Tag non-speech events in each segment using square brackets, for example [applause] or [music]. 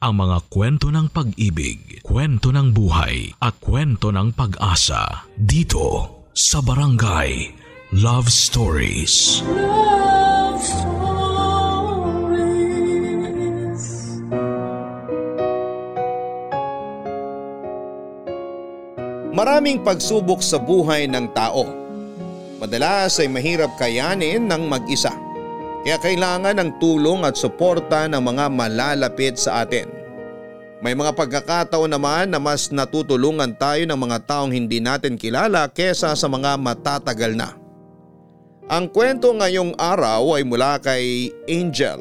ang mga kwento ng pag-ibig, kwento ng buhay at kwento ng pag-asa dito sa Barangay Love Stories. Love Stories. Maraming pagsubok sa buhay ng tao. Madalas ay mahirap kayanin ng mag-isa kaya kailangan ng tulong at suporta ng mga malalapit sa atin. May mga pagkakataon naman na mas natutulungan tayo ng mga taong hindi natin kilala kesa sa mga matatagal na. Ang kwento ngayong araw ay mula kay Angel.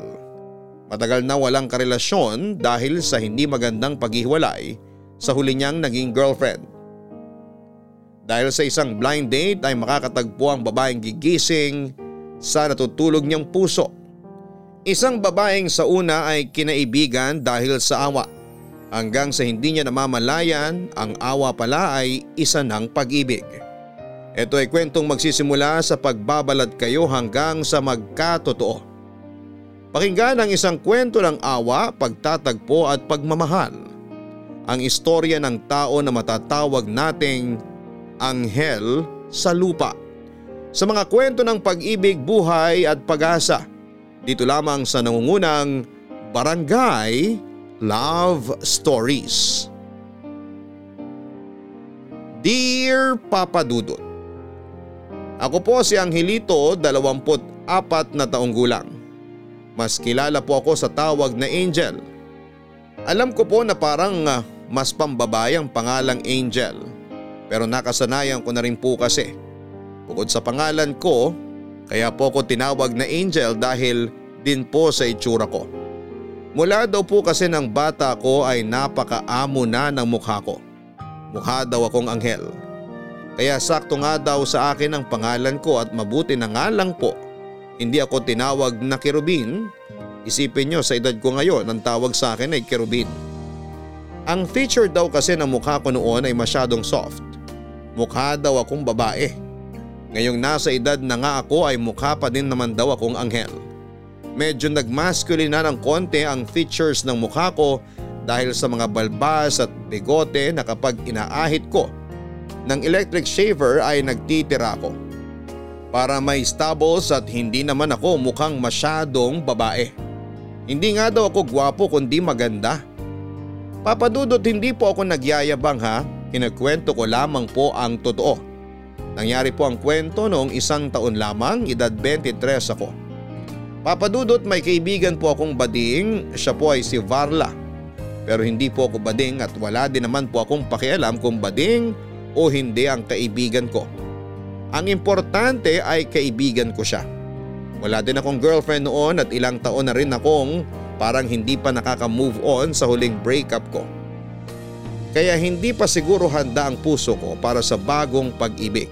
Matagal na walang karelasyon dahil sa hindi magandang paghiwalay sa huli niyang naging girlfriend. Dahil sa isang blind date ay makakatagpo ang babaeng gigising sa natutulog niyang puso. Isang babaeng sa una ay kinaibigan dahil sa awa. Hanggang sa hindi niya namamalayan, ang awa pala ay isa ng pag-ibig. Ito ay kwentong magsisimula sa pagbabalad kayo hanggang sa magkatotoo. Pakinggan ang isang kwento ng awa, pagtatagpo at pagmamahal. Ang istorya ng tao na matatawag nating Anghel sa lupa sa mga kwento ng pag-ibig, buhay at pag-asa. Dito lamang sa nangungunang Barangay Love Stories. Dear Papa Dudut Ako po si Angelito, 24 na taong gulang. Mas kilala po ako sa tawag na Angel. Alam ko po na parang uh, mas pambabayang pangalang Angel. Pero nakasanayan ko na rin po kasi Bukod sa pangalan ko, kaya po ko tinawag na Angel dahil din po sa itsura ko. Mula daw po kasi ng bata ko ay napakaamo na ng mukha ko. Mukha daw akong anghel. Kaya sakto nga daw sa akin ang pangalan ko at mabuti na nga lang po. Hindi ako tinawag na kerubin. Isipin nyo sa edad ko ngayon ang tawag sa akin ay kerubin. Ang feature daw kasi ng mukha ko noon ay masyadong soft. Mukha daw akong babae. Ngayong nasa edad na nga ako ay mukha pa din naman daw akong anghel. Medyo nagmasculine na ng konti ang features ng mukha ko dahil sa mga balbas at bigote na kapag inaahit ko ng electric shaver ay nagtitira ko. Para may stubbles at hindi naman ako mukhang masyadong babae. Hindi nga daw ako gwapo kundi maganda. Papadudot hindi po ako nagyayabang ha, kinakwento ko lamang po ang totoo. Nangyari po ang kwento noong isang taon lamang, edad 23 ako. Papadudot may kaibigan po akong bading, siya po ay si Varla. Pero hindi po ako bading at wala din naman po akong pakialam kung bading o hindi ang kaibigan ko. Ang importante ay kaibigan ko siya. Wala din akong girlfriend noon at ilang taon na rin akong parang hindi pa nakaka-move on sa huling breakup ko. Kaya hindi pa siguro handa ang puso ko para sa bagong pag-ibig.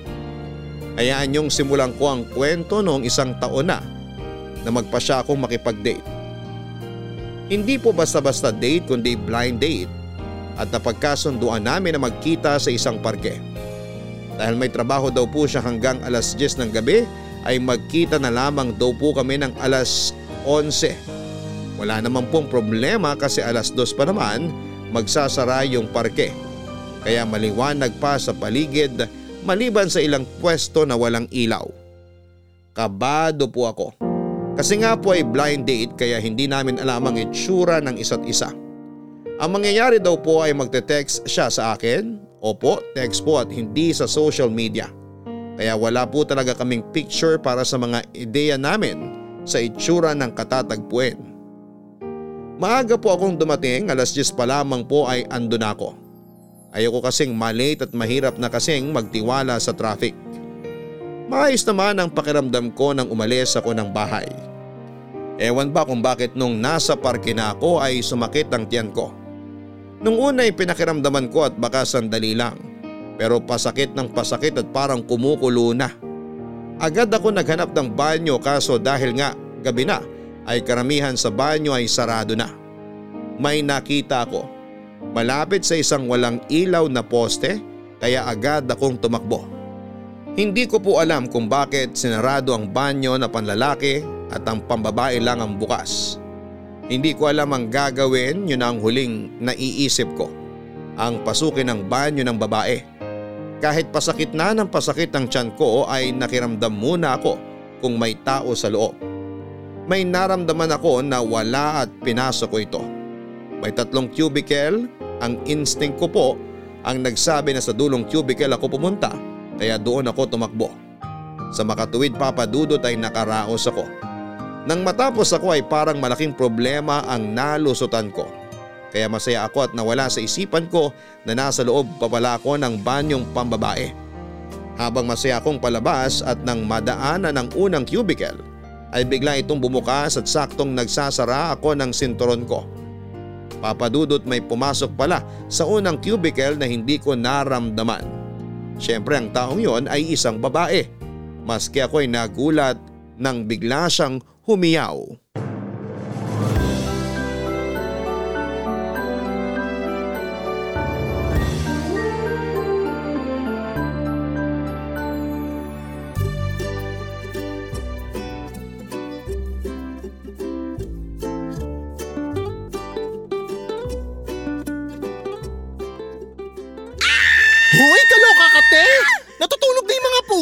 Hayaan niyong simulan ko ang kwento noong isang taon na na magpa siya akong makipag-date. Hindi po basta-basta date kundi blind date at napagkasunduan namin na magkita sa isang parke. Dahil may trabaho daw po siya hanggang alas 10 ng gabi ay magkita na lamang daw po kami ng alas 11. Wala naman pong problema kasi alas 2 pa naman magsasara yung parke. Kaya maliwanag pa sa paligid maliban sa ilang pwesto na walang ilaw. Kabado po ako. Kasi nga po ay blind date kaya hindi namin alam ang itsura ng isa't isa. Ang mangyayari daw po ay magte-text siya sa akin. Opo, text po at hindi sa social media. Kaya wala po talaga kaming picture para sa mga ideya namin sa itsura ng katatagpuin. Maaga po akong dumating, alas 10 pa lamang po ay andun ako. Ayoko kasing malate at mahirap na kasing magtiwala sa traffic. Maayos naman ang pakiramdam ko nang umalis ako ng bahay. Ewan ba kung bakit nung nasa parke na ako ay sumakit ang tiyan ko. Nung una ay pinakiramdaman ko at baka sandali lang. Pero pasakit ng pasakit at parang kumukulo na. Agad ako naghanap ng banyo kaso dahil nga gabi na ay karamihan sa banyo ay sarado na. May nakita ako Malapit sa isang walang ilaw na poste kaya agad akong tumakbo. Hindi ko po alam kung bakit sinarado ang banyo na panlalaki at ang pambabae lang ang bukas. Hindi ko alam ang gagawin, yun ang huling naiisip ko. Ang pasukin ng banyo ng babae. Kahit pasakit na ng pasakit ang tiyan ko ay nakiramdam muna ako kung may tao sa loob. May naramdaman ako na wala at pinasok ko ito. May tatlong cubicle, ang instinct ko po ang nagsabi na sa dulong cubicle ako pumunta kaya doon ako tumakbo. Sa makatuwid papadudot ay nakaraos ako. Nang matapos ako ay parang malaking problema ang nalusutan ko. Kaya masaya ako at nawala sa isipan ko na nasa loob pa pala ako ng banyong pambabae. Habang masaya akong palabas at nang madaanan ng unang cubicle ay bigla itong bumukas at saktong nagsasara ako ng sinturon ko. Papadudot may pumasok pala sa unang cubicle na hindi ko naramdaman. Siyempre ang taong yon ay isang babae. Maski ako ay nagulat nang bigla siyang humiyaw.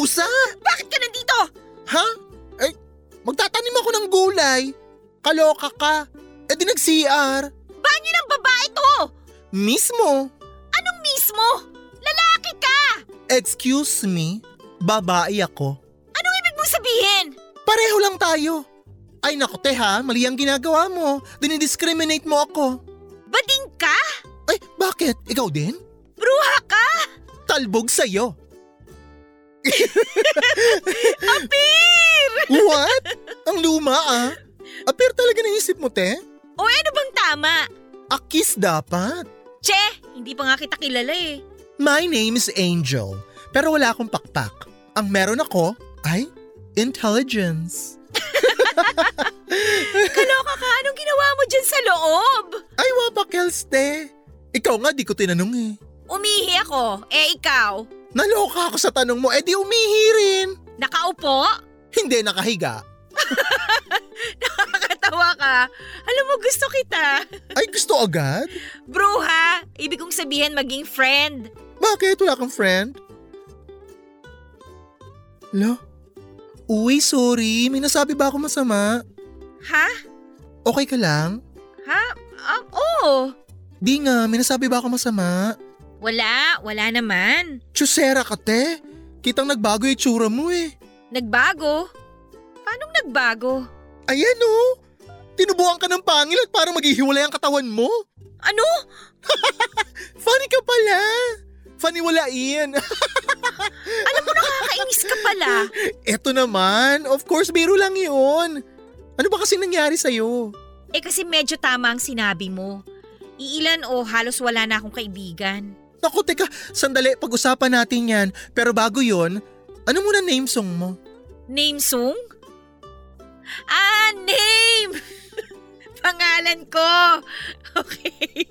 Pusa! Bakit ka nandito? Ha? Ay, magtatanim ako ng gulay. Kaloka ka. E di nag-CR. Banyo ng babae to! Mismo. Anong mismo? Lalaki ka! Excuse me, babae ako. Anong ibig mong sabihin? Pareho lang tayo. Ay naku te ha, mali ang ginagawa mo. Dinidiscriminate mo ako. Bading ka? Ay, bakit? Ikaw din? Bruha ka? Talbog sa'yo. [laughs] Apir! What? Ang luma ah. Apir talaga naisip mo, te? O ano bang tama? A kiss dapat. Che, hindi pa nga kita kilala eh. My name is Angel, pero wala akong pakpak. Ang meron ako ay intelligence. [laughs] Kaloka ka, anong ginawa mo dyan sa loob? Ay, wapakelse. Ikaw nga di ko tinanong eh. Umihi ako, eh ikaw. Naloka ako sa tanong mo, eh di umihi rin. Nakaupo? Hindi nakahiga. [laughs] Nakakatawa ka. Alam mo, gusto kita. Ay, gusto agad? Bruha, ibig kong sabihin maging friend. Bakit? Wala kang friend? Lo? Uy, sorry. May nasabi ba ako masama? Ha? Okay ka lang? Ha? Ah, oo. Di nga, may nasabi ba ako masama? Wala, wala naman. Chusera ka, te. Kitang nagbago yung itsura mo eh. Nagbago? Paanong nagbago? Ayan oh. Tinubuan ka ng pangil at parang maghihiwalay ang katawan mo. Ano? [laughs] Funny ka pala. Funny walain. [laughs] Alam mo nakakainis ka pala. Eto naman, of course, biro lang yun. Ano ba kasi nangyari sa'yo? Eh kasi medyo tama ang sinabi mo. Iilan o halos wala na akong kaibigan. Naku, teka, sandali, pag-usapan natin yan. Pero bago yon, ano muna name song mo? Name song? Ah, name! [laughs] Pangalan ko. [laughs] Okay.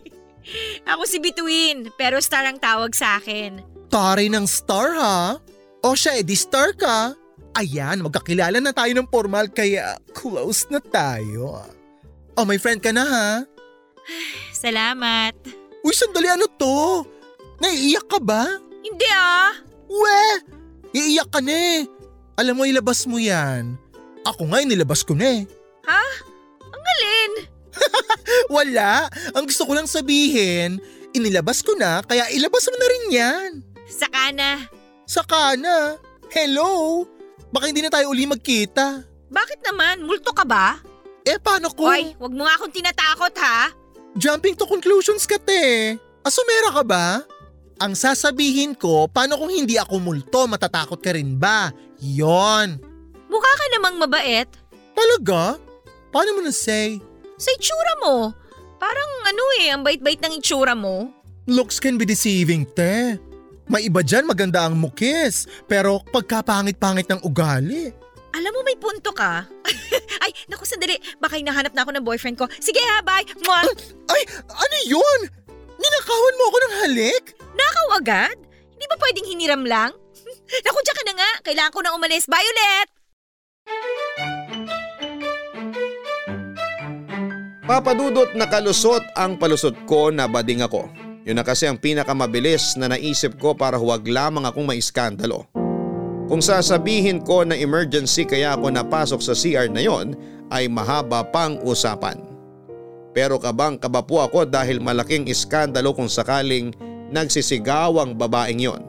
Ako si Bituin, pero star ang tawag sa akin. Taray ng star ha? O siya, edi star ka? Ayan, magkakilala na tayo ng formal kaya close na tayo. Oh, may friend ka na ha? [sighs] Salamat. Uy, sandali ano to? Naiiyak ka ba? Hindi ah. We! Iiyak ka na eh. Alam mo, ilabas mo yan. Ako nga, nilabas ko na eh. Ha? Ang alin? [laughs] Wala. Ang gusto ko lang sabihin, inilabas ko na, kaya ilabas mo na rin yan. Saka na. Saka na. Hello? Baka hindi na tayo uli magkita. Bakit naman? Multo ka ba? Eh, paano ko? Hoy, wag mo nga akong tinatakot ha. Jumping to conclusions ka, te. Asumera ka ba? Ang sasabihin ko, paano kung hindi ako multo, matatakot ka rin ba? Yon. Mukha ka namang mabait. Talaga? Paano mo na-say? Sa itsura mo. Parang ano eh, ang bait-bait ng itsura mo. Looks can be deceiving, te. May iba dyan maganda ang mukis, pero pagkapangit-pangit ng ugali. Alam mo may punto ka. [laughs] Ay, naku sandali. Baka hinahanap na ako ng boyfriend ko. Sige ha, bye. Mwah! Ay, ano yun? Ninakawan mo ako ng halik? Nakaw agad? Hindi ba pwedeng hiniram lang? [laughs] naku, ka na nga. Kailangan ko na umalis. Ulit! Papadudot nakalusot ang palusot ko na bading ako. Yun na kasi ang pinakamabilis na naisip ko para huwag lamang akong maiskandalo. Kung sasabihin ko na emergency kaya ako napasok sa CR na yon ay mahaba pang usapan. Pero kabang kaba po ako dahil malaking iskandalo kung sakaling nagsisigaw ang babaeng yon.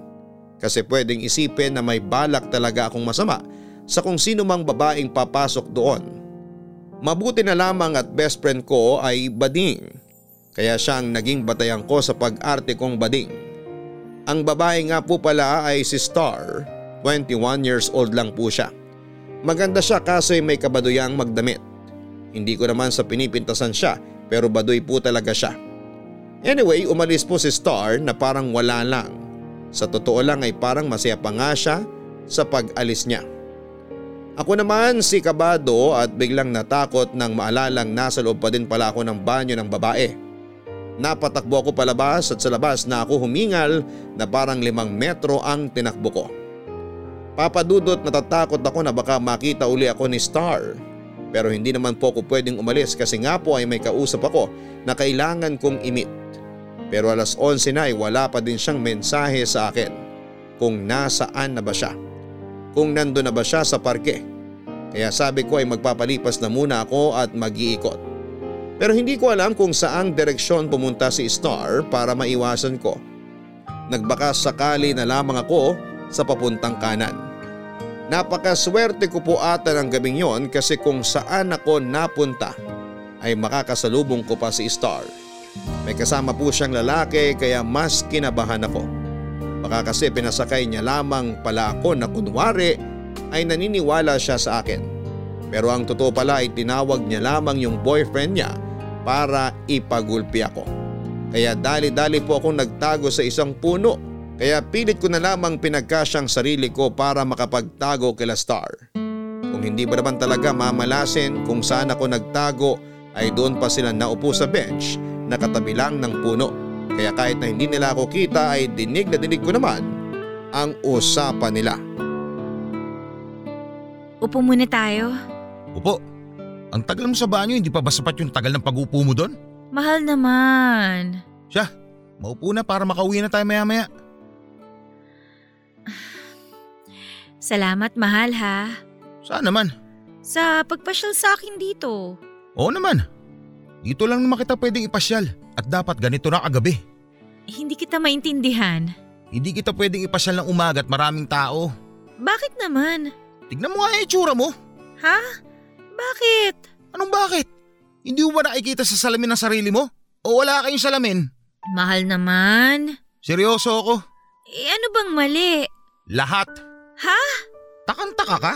Kasi pwedeng isipin na may balak talaga akong masama sa kung sino mang babaeng papasok doon. Mabuti na lamang at best friend ko ay bading. Kaya siyang naging batayan ko sa pag-arte kong bading. Ang babae nga po pala ay si Star, 21 years old lang po siya. Maganda siya kaso'y may kabaduyang magdamit. Hindi ko naman sa pinipintasan siya pero baduy po talaga siya. Anyway, umalis po si Star na parang wala lang. Sa totoo lang ay parang masaya pa nga siya sa pag-alis niya. Ako naman si Kabado at biglang natakot nang maalalang nasa loob pa din pala ako ng banyo ng babae. Napatakbo ako palabas at sa labas na ako humingal na parang limang metro ang tinakbo ko. Papadudot natatakot ako na baka makita uli ako ni Star. Pero hindi naman po ako pwedeng umalis kasi nga po ay may kausap ako na kailangan kong imit. Pero alas 11 na ay wala pa din siyang mensahe sa akin kung nasaan na ba siya kung nando na ba siya sa parke. Kaya sabi ko ay magpapalipas na muna ako at mag-iikot. Pero hindi ko alam kung saang direksyon pumunta si Star para maiwasan ko. Nagbaka sakali na lamang ako sa papuntang kanan. Napakaswerte ko po ata ng gabing yon kasi kung saan ako napunta ay makakasalubong ko pa si Star. May kasama po siyang lalaki kaya mas kinabahan ako. Baka kasi pinasakay niya lamang pala ako na kunwari ay naniniwala siya sa akin. Pero ang totoo pala ay tinawag niya lamang yung boyfriend niya para ipagulpi ako. Kaya dali-dali po akong nagtago sa isang puno. Kaya pilit ko na lamang pinagkasyang sarili ko para makapagtago kila Star. Kung hindi ba naman talaga mamalasin kung saan ako nagtago ay doon pa sila naupo sa bench na katabi lang ng puno. Kaya kahit na hindi nila ako kita ay dinig na dinig ko naman ang usapan nila. Upo muna tayo. Upo, ang tagal mo sa banyo hindi pa ba sapat yung tagal ng pag-upo mo doon? Mahal naman. Siya, maupo na para makauwi na tayo maya maya. Salamat mahal ha. Saan naman? Sa pagpasyal sa akin dito. Oo naman. Dito lang naman kita pwedeng ipasyal. At dapat ganito na kagabi. Hindi kita maintindihan. Hindi kita pwedeng ipasyal ng umaga at maraming tao. Bakit naman? Tignan mo nga yung itsura mo. Ha? Bakit? Anong bakit? Hindi mo ba nakikita sa salamin ng sarili mo? O wala kayong salamin? Mahal naman. Seryoso ako. Eh ano bang mali? Lahat. Ha? Takang-taka ka?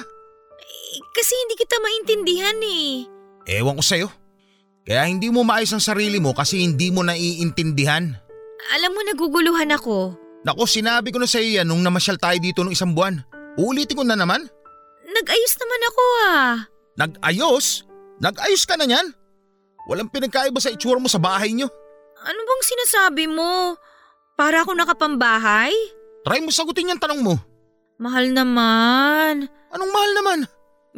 Eh, kasi hindi kita maintindihan eh. Ewan ko sa'yo. Kaya hindi mo maayos ang sarili mo kasi hindi mo naiintindihan. Alam mo naguguluhan ako. Nako sinabi ko na sa iyo yan nung namasyal tayo dito nung isang buwan. Uulitin ko na naman. Nag-ayos naman ako ah. Nag-ayos? Nag-ayos ka na niyan? Walang pinagkaiba sa itsura mo sa bahay niyo. Ano bang sinasabi mo? Para ako nakapambahay? Try mo sagutin yung tanong mo. Mahal naman. Anong mahal naman?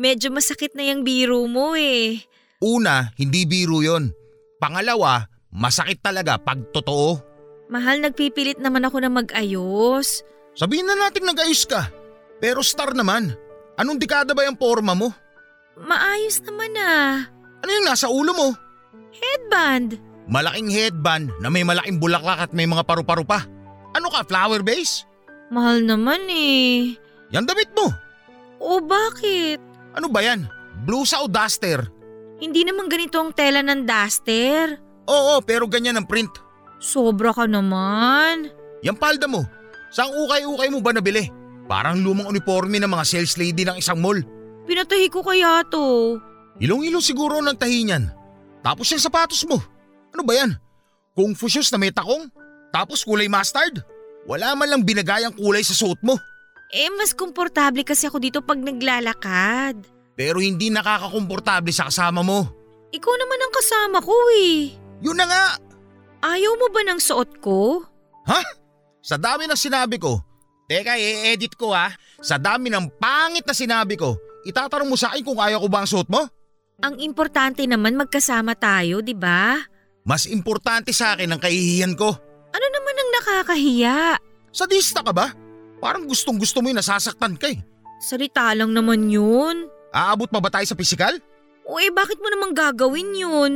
Medyo masakit na yung biro mo eh. Una, hindi biro yon. Pangalawa, masakit talaga pag totoo. Mahal, nagpipilit naman ako na mag-ayos. Sabihin na natin nag-ayos ka. Pero star naman. Anong dekada ba yung forma mo? Maayos naman ah. Ano yung nasa ulo mo? Headband. Malaking headband na may malaking bulaklak at may mga paru-paro pa. Ano ka, flower base? Mahal naman eh. Yan damit mo. O bakit? Ano ba yan? Blusa o duster? Hindi naman ganito ang tela ng duster. Oo, pero ganyan ang print. Sobra ka naman. Yang palda mo, saan ukay-ukay mo ba nabili? Parang lumang uniforme ng mga sales lady ng isang mall. Pinatahi ko kaya to. Ilong-ilong siguro ng tahi niyan. Tapos yung sapatos mo. Ano ba yan? Kung shoes na may takong? Tapos kulay mustard? Wala man lang binagayang kulay sa suot mo. Eh, mas komportable kasi ako dito pag naglalakad. Pero hindi nakakakomportable sa kasama mo. Ikaw naman ang kasama ko eh. Yun na nga! Ayaw mo ba ng suot ko? Ha? Sa dami ng sinabi ko, teka i-edit ko ha, sa dami ng pangit na sinabi ko, itatanong mo sa akin kung ayaw ko ba ang suot mo? Ang importante naman magkasama tayo, di ba? Mas importante sa akin ang kahihiyan ko. Ano naman ang nakakahiya? Sadista ka ba? Parang gustong gusto mo yung nasasaktan ka eh. Salita lang naman yun. Aabot pa ba tayo sa pisikal? O eh, bakit mo naman gagawin yun?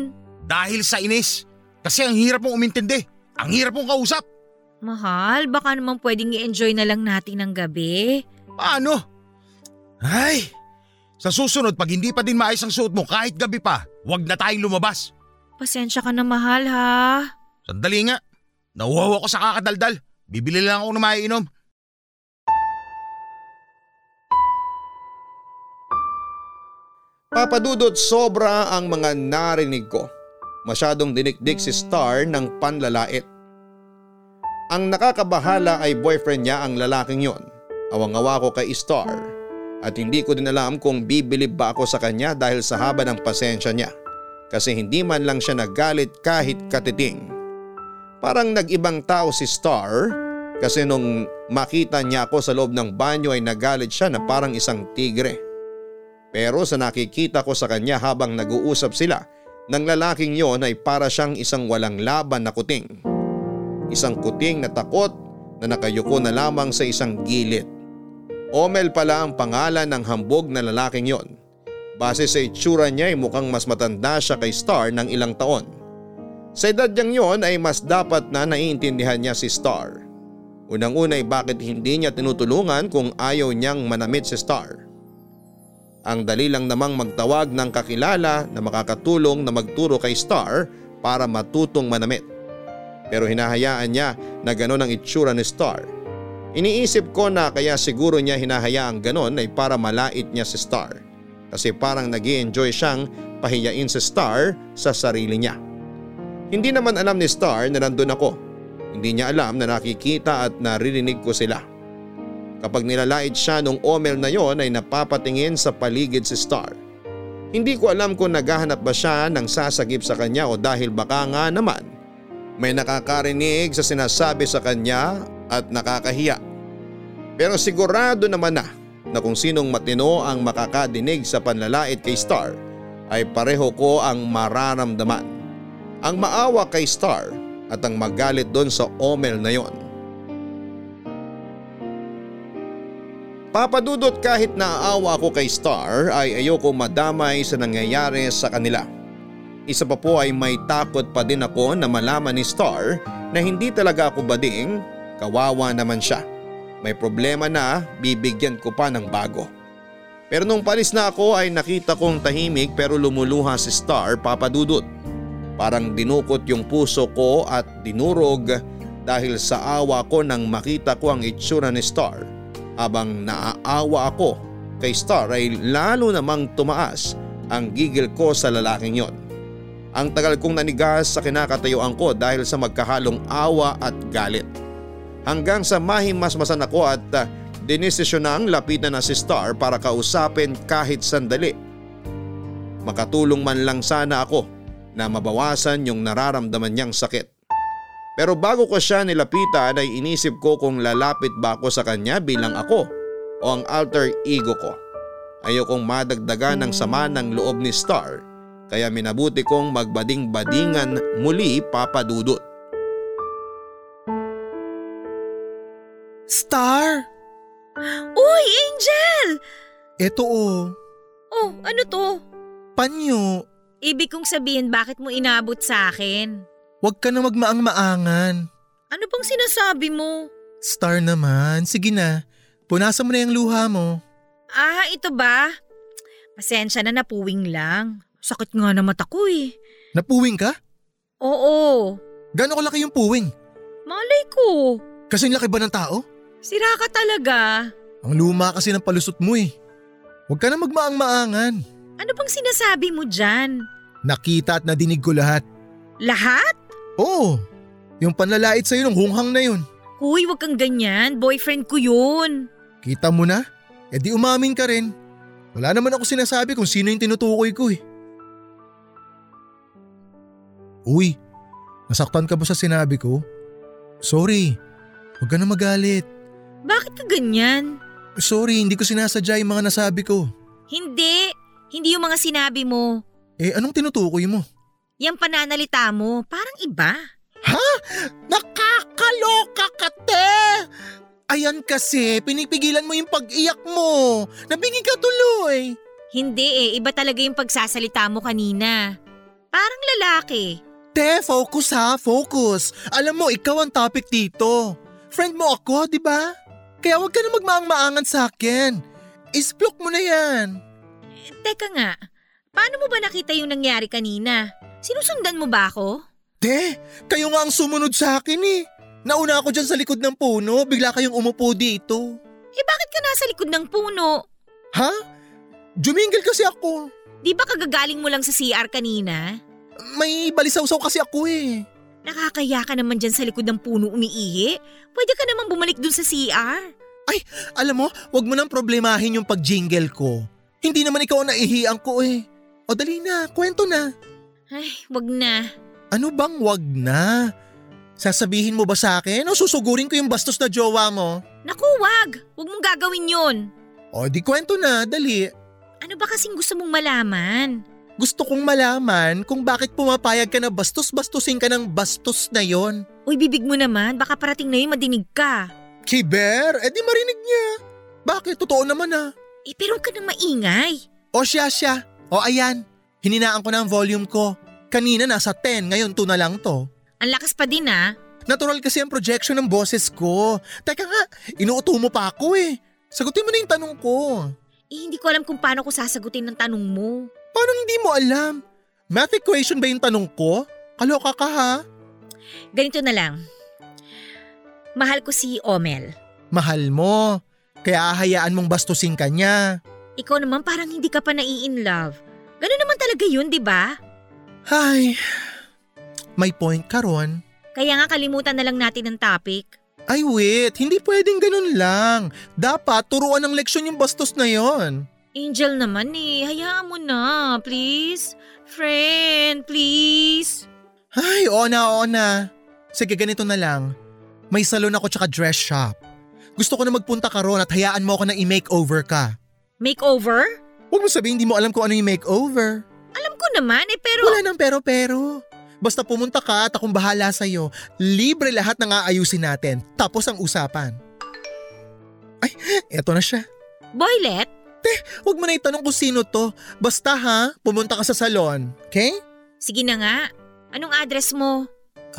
Dahil sa inis. Kasi ang hirap mong umintindi. Ang hirap mong kausap. Mahal, baka naman pwedeng i-enjoy na lang natin ng gabi. Paano? Ay, sa susunod pag hindi pa din maayos ang suot mo kahit gabi pa, wag na tayong lumabas. Pasensya ka na mahal ha. Sandali nga. Nauhaw ako sa kakadaldal. Bibili lang ako ng maiinom. Papadudot sobra ang mga narinig ko. Masyadong dinikdik si Star ng panlalait. Ang nakakabahala ay boyfriend niya ang lalaking yon. Awang-awa ko kay Star at hindi ko din alam kung bibilib ba ako sa kanya dahil sa haba ng pasensya niya kasi hindi man lang siya nagalit kahit katiting. Parang nag-ibang tao si Star kasi nung makita niya ako sa loob ng banyo ay nagalit siya na parang isang tigre. Pero sa nakikita ko sa kanya habang nag-uusap sila ng lalaking yon ay para siyang isang walang laban na kuting. Isang kuting na takot na nakayuko na lamang sa isang gilid. Omel pala ang pangalan ng hambog na lalaking yon. Base sa itsura niya ay mukhang mas matanda siya kay Star ng ilang taon. Sa edad niyang yon ay mas dapat na naiintindihan niya si Star. Unang-una ay bakit hindi niya tinutulungan kung ayaw niyang manamit si Star. Ang dali lang namang magtawag ng kakilala na makakatulong na magturo kay Star para matutong manamit. Pero hinahayaan niya na gano'n ang itsura ni Star. Iniisip ko na kaya siguro niya hinahayaang gano'n ay para malait niya si Star. Kasi parang nag enjoy siyang pahiyain si Star sa sarili niya. Hindi naman alam ni Star na nandun ako. Hindi niya alam na nakikita at naririnig ko sila. Kapag nilalait siya nung omel na yon ay napapatingin sa paligid si Star. Hindi ko alam kung naghahanap ba siya ng sasagip sa kanya o dahil baka nga naman may nakakarinig sa sinasabi sa kanya at nakakahiya. Pero sigurado naman na na kung sinong matino ang makakadinig sa panlalait kay Star ay pareho ko ang mararamdaman. Ang maawa kay Star at ang magalit doon sa omel na yon. Papadudot kahit naaawa ako kay Star ay ayoko madamay sa nangyayari sa kanila. Isa pa po ay may takot pa din ako na malaman ni Star na hindi talaga ako bading, kawawa naman siya. May problema na bibigyan ko pa ng bago. Pero nung palis na ako ay nakita kong tahimik pero lumuluha si Star papadudot. Parang dinukot yung puso ko at dinurog dahil sa awa ko nang makita ko ang itsura ni Star. Habang naaawa ako kay Star ay lalo namang tumaas ang gigil ko sa lalaking yon. Ang tagal kong nanigas sa kinakatayuan ko dahil sa magkahalong awa at galit. Hanggang sa mahimasmasan ako at uh, dinesisyon lapitan na si Star para kausapin kahit sandali. Makatulong man lang sana ako na mabawasan yung nararamdaman niyang sakit. Pero bago ko siya nilapitan ay inisip ko kung lalapit ba ako sa kanya bilang ako o ang alter ego ko. Ayokong madagdagan ng sama ng loob ni Star kaya minabuti kong magbading-badingan muli papadudot. Star! Uy, Angel! Eto oh, Oh, ano to? panyo. Ibig kong sabihin bakit mo inabot sa akin? Huwag ka na magmaang-maangan. Ano bang sinasabi mo? Star naman, sige na. Punasan mo na yung luha mo. Ah, ito ba? Pasensya na napuwing lang. Sakit nga na mata ko eh. Napuwing ka? Oo, Gano'ng kalaki yung puwing? malay ko. Kasing laki ba ng tao? Sira ka talaga. Ang luma kasi ng palusot mo eh. Huwag ka na magmaang-maangan. Ano bang sinasabi mo dyan? Nakita at nadinig ko lahat. Lahat? Oo, yung panlalait sa'yo ng hunghang na yun. Huy, wag kang ganyan. Boyfriend ko yun. Kita mo na? E di umamin ka rin. Wala naman ako sinasabi kung sino yung tinutukoy ko eh. Uy, nasaktan ka ba sa sinabi ko? Sorry, huwag ka na magalit. Bakit ka ganyan? Sorry, hindi ko sinasadya yung mga nasabi ko. Hindi. Hindi yung mga sinabi mo. Eh anong tinutukoy mo? Yang pananalita mo, parang iba. Nakakaloka ka, te! Ayan kasi, pinipigilan mo yung pag-iyak mo. Nabingi ka tuloy. Hindi eh, iba talaga yung pagsasalita mo kanina. Parang lalaki. Te, focus ha, focus. Alam mo, ikaw ang topic dito. Friend mo ako, di ba? Kaya huwag ka na magmaang-maangan sa akin. Isplok mo na yan. Eh, Teka nga, paano mo ba nakita yung nangyari kanina? Sinusundan mo ba ako? Te, kayo nga ang sumunod sa akin eh. Nauna ako dyan sa likod ng puno, bigla kayong umupo dito. Eh bakit ka nasa likod ng puno? Ha? Jumingil kasi ako. Di ba kagagaling mo lang sa CR kanina? May balisaw-saw kasi ako eh. Nakakaya ka naman dyan sa likod ng puno umiihi. Pwede ka naman bumalik dun sa CR. Alam mo, wag mo nang problemahin yung pag-jingle ko. Hindi naman ikaw ang naihiang ko eh. O dali na, kwento na. Ay, wag na. Ano bang wag na? Sasabihin mo ba sa akin o susugurin ko yung bastos na jowa mo? Naku, wag. Wag mong gagawin yon. O di kwento na, dali. Ano ba kasing gusto mong malaman? Gusto kong malaman kung bakit pumapayag ka na bastos-bastusin ka ng bastos na yon. Uy, bibig mo naman. Baka parating na yun madinig ka. Kiber, edi marinig niya. Bakit? Totoo naman ah. Eh, pero ka nang maingay. O siya siya. O ayan, hininaan ko na ang volume ko. Kanina nasa 10, ngayon 2 na lang to. Ang lakas pa din ah. Natural kasi ang projection ng boses ko. Teka nga, inuuto mo pa ako eh. Sagutin mo na yung tanong ko. Eh, hindi ko alam kung paano ko sasagutin ng tanong mo. Paano hindi mo alam? Math equation ba yung tanong ko? Kaloka ka ha? Ganito na lang. Mahal ko si Omel. Mahal mo. Kaya ahayaan mong bastusin ka niya. Ikaw naman parang hindi ka pa nai-in love. Ganun naman talaga yun, di ba? Ay, may point ka ron. Kaya nga kalimutan na lang natin ang topic. Ay wait, hindi pwedeng ganun lang. Dapat turuan ng leksyon yung bastos na yon. Angel naman eh, hayaan mo na, please. Friend, please. Ay, oo na, oo na. Sige, ganito na lang. May salon ako tsaka dress shop. Gusto ko na magpunta ka ron at hayaan mo ako na i-makeover ka. Makeover? Huwag mo sabihin hindi mo alam kung ano yung makeover. Alam ko naman eh, pero... Wala nang pero-pero. Basta pumunta ka at akong bahala sa'yo. Libre lahat ng aayusin natin. Tapos ang usapan. Ay, eto na siya. Boylet? Huwag mo na itanong kung sino to. Basta ha, pumunta ka sa salon. Okay? Sige na nga. Anong address mo?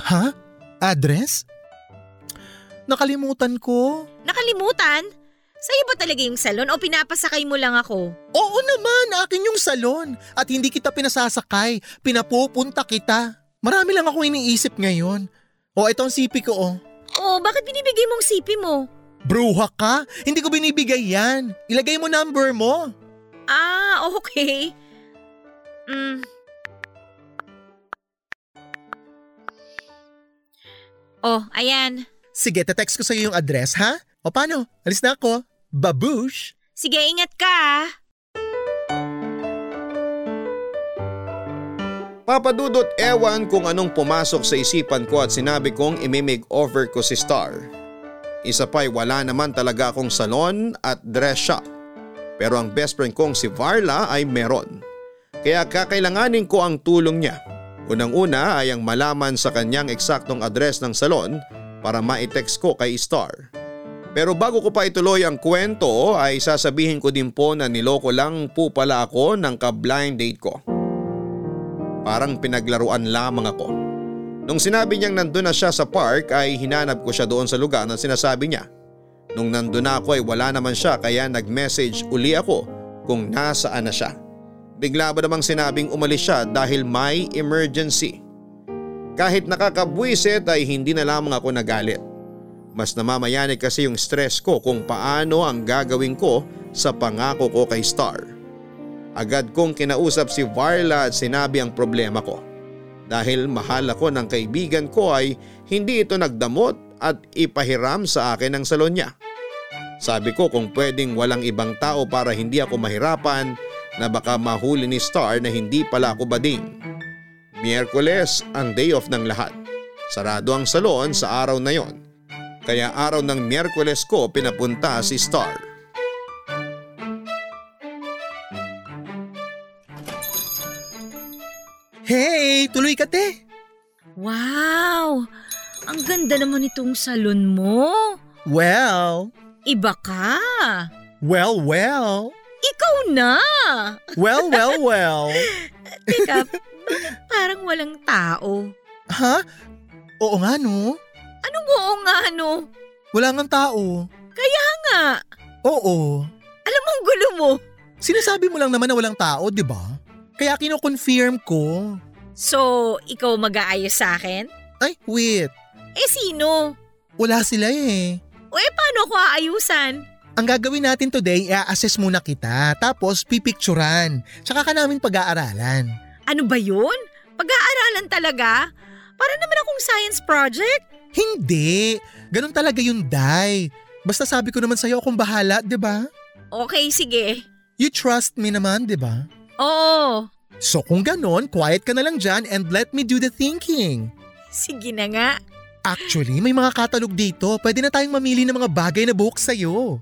Ha? Address? Nakalimutan ko. Nakalimutan? Sa'yo ba talaga yung salon o pinapasakay mo lang ako? Oo naman, akin yung salon. At hindi kita pinasasakay. Pinapupunta kita. Marami lang ako iniisip ngayon. O, ito ang sipi ko oh. Oh, bakit binibigay mong sipi mo? Bruha ka? Hindi ko binibigay yan. Ilagay mo number mo. Ah, okay. Mm. Oh, ayan. Sige, text ko sa'yo yung address, ha? O paano? Alis na ako. Babush! Sige, ingat ka ah. Papadudot ewan kung anong pumasok sa isipan ko at sinabi kong imi-makeover ko si Star. Isa pa'y wala naman talaga akong salon at dress shop. Pero ang best friend kong si Varla ay meron. Kaya kakailanganin ko ang tulong niya. Unang-una ay ang malaman sa kanyang eksaktong address ng salon para ma-text ko kay Star. Pero bago ko pa ituloy ang kwento ay sasabihin ko din po na niloko lang po pala ako ng ka-blind date ko. Parang pinaglaruan lamang ako. Nung sinabi niyang nandun na siya sa park ay hinanap ko siya doon sa lugar na sinasabi niya. Nung nandun na ako ay wala naman siya kaya nag-message uli ako kung nasaan na siya. Bigla ba namang sinabing umalis siya dahil may emergency. Kahit nakakabwisit ay hindi na lamang ako nagalit. Mas namamayanag kasi yung stress ko kung paano ang gagawin ko sa pangako ko kay Star. Agad kong kinausap si Varla at sinabi ang problema ko. Dahil mahal ako ng kaibigan ko ay hindi ito nagdamot at ipahiram sa akin ang salon niya. Sabi ko kung pwedeng walang ibang tao para hindi ako mahirapan na baka mahuli ni Star na hindi pala ako bading. Miyerkules ang day off ng lahat. Sarado ang salon sa araw na yon. Kaya araw ng Miyerkules ko pinapunta si Star. Sige, tuloy ka te. Wow! Ang ganda naman itong salon mo. Well, Iba ka. well, well. Ikaw na. Well, well, well. [laughs] Teka, bakit parang walang tao? ha? Oo nga no. Anong oo nga no? Wala nga tao. Nga, Oo. alam mo ang gulo mo. Sinasabi mo lang naman na walang tao, di ba? Kaya kino-confirm ko. So, ikaw mag-aayos sa akin? Ay, wait. Eh sino? Wala sila eh. O eh paano ako aayusan? Ang gagawin natin today, i-assess muna kita. Tapos, pipicturan. Tsaka ka namin pag-aaralan. Ano ba yun? Pag-aaralan talaga? Para naman akong science project? Hindi. Ganun talaga yung die. Basta sabi ko naman sa'yo akong bahala, di ba? Okay, sige. You trust me naman, di ba? Oo. So kung ganon, quiet ka na lang dyan and let me do the thinking. Sige na nga. Actually, may mga katalog dito. Pwede na tayong mamili ng mga bagay na buhok sa'yo.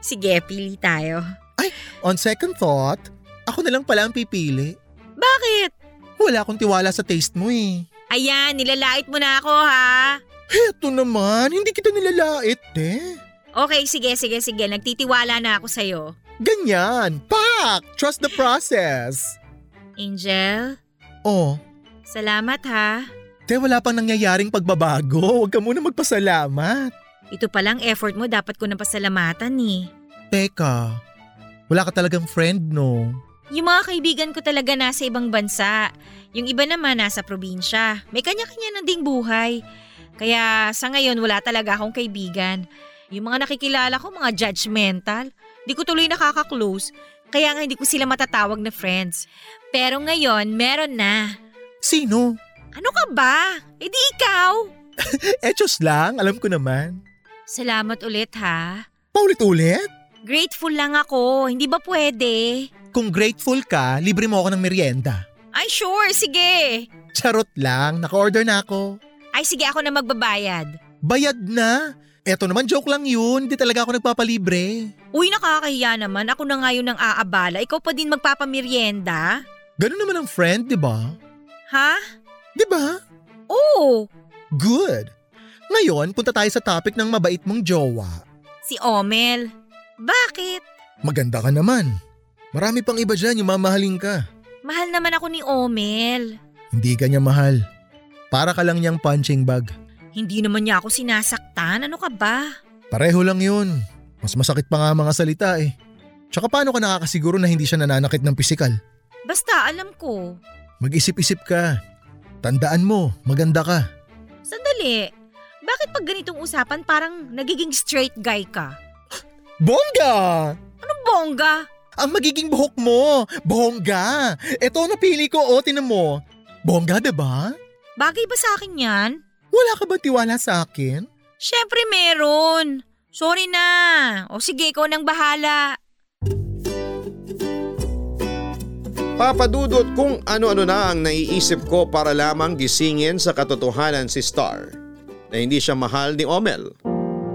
Sige, pili tayo. On second thought, ako na lang pala ang pipili. Bakit? Wala akong tiwala sa taste mo eh. Ayan, nilalait mo na ako ha. Heto naman, hindi kita nilalait eh. Okay, sige, sige, sige. Nagtitiwala na ako sa'yo. Ganyan, pak! Trust the process. Angel, Oh, salamat ha. te wala pang nangyayaring pagbabago. Huwag ka muna magpasalamat. Ito palang effort mo, dapat ko na pasalamatan eh. Teka, wala ka talagang friend no? Yung mga kaibigan ko talaga nasa ibang bansa. Yung iba naman nasa probinsya. May kanya-kanya na ding buhay. Kaya sa ngayon wala talaga akong kaibigan. Yung mga nakikilala ko mga judgmental. Di ko tuloy nakaka-close. Kaya nga hindi ko sila matatawag na friends. Pero ngayon meron na. Sino? Ano ka ba? E di ikaw. [laughs] Etos lang, alam ko naman. Salamat ulit ha. Paulit-ulit? Grateful lang ako. Hindi ba pwede? Kung grateful ka, libre mo ako ng merienda. Ay sure, sige. Charot lang, naka-order na ako. Ay sige ako na magbabayad. Bayad na. Eto naman, joke lang yun. Di talaga ako nagpapalibre. Uy, nakakahiya naman. Ako na ngayon ng aabala. Ikaw pa din magpapamerienda? Ganun naman ang friend, di ba? Ha? Di ba? Oo. Good. Ngayon, punta tayo sa topic ng mabait mong jowa. Si Omel. Bakit? Maganda ka naman. Marami pang iba dyan yung mamahalin ka. Mahal naman ako ni Omel. Hindi ka niya mahal. Para ka lang niyang punching bag. Hindi naman niya ako sinasaktan. Ano ka ba? Pareho lang yun. Mas masakit pa nga ang mga salita eh. Tsaka paano ka nakakasiguro na hindi siya nananakit ng pisikal? Basta alam ko. Mag-isip-isip ka. Tandaan mo, maganda ka. Sandali. Bakit pag ganitong usapan parang nagiging straight guy ka? Bongga! Anong bongga? Ang magiging buhok mo! Bongga! Ito napili ko, o tinan mo. Bongga, ba? Bagay ba sa akin yan? Wala ka ba tiwala sa akin? Siyempre meron. Sorry na. O sige, ikaw nang bahala. Papadudot kung ano-ano na ang naiisip ko para lamang gisingin sa katotohanan si Star na hindi siya mahal ni Omel.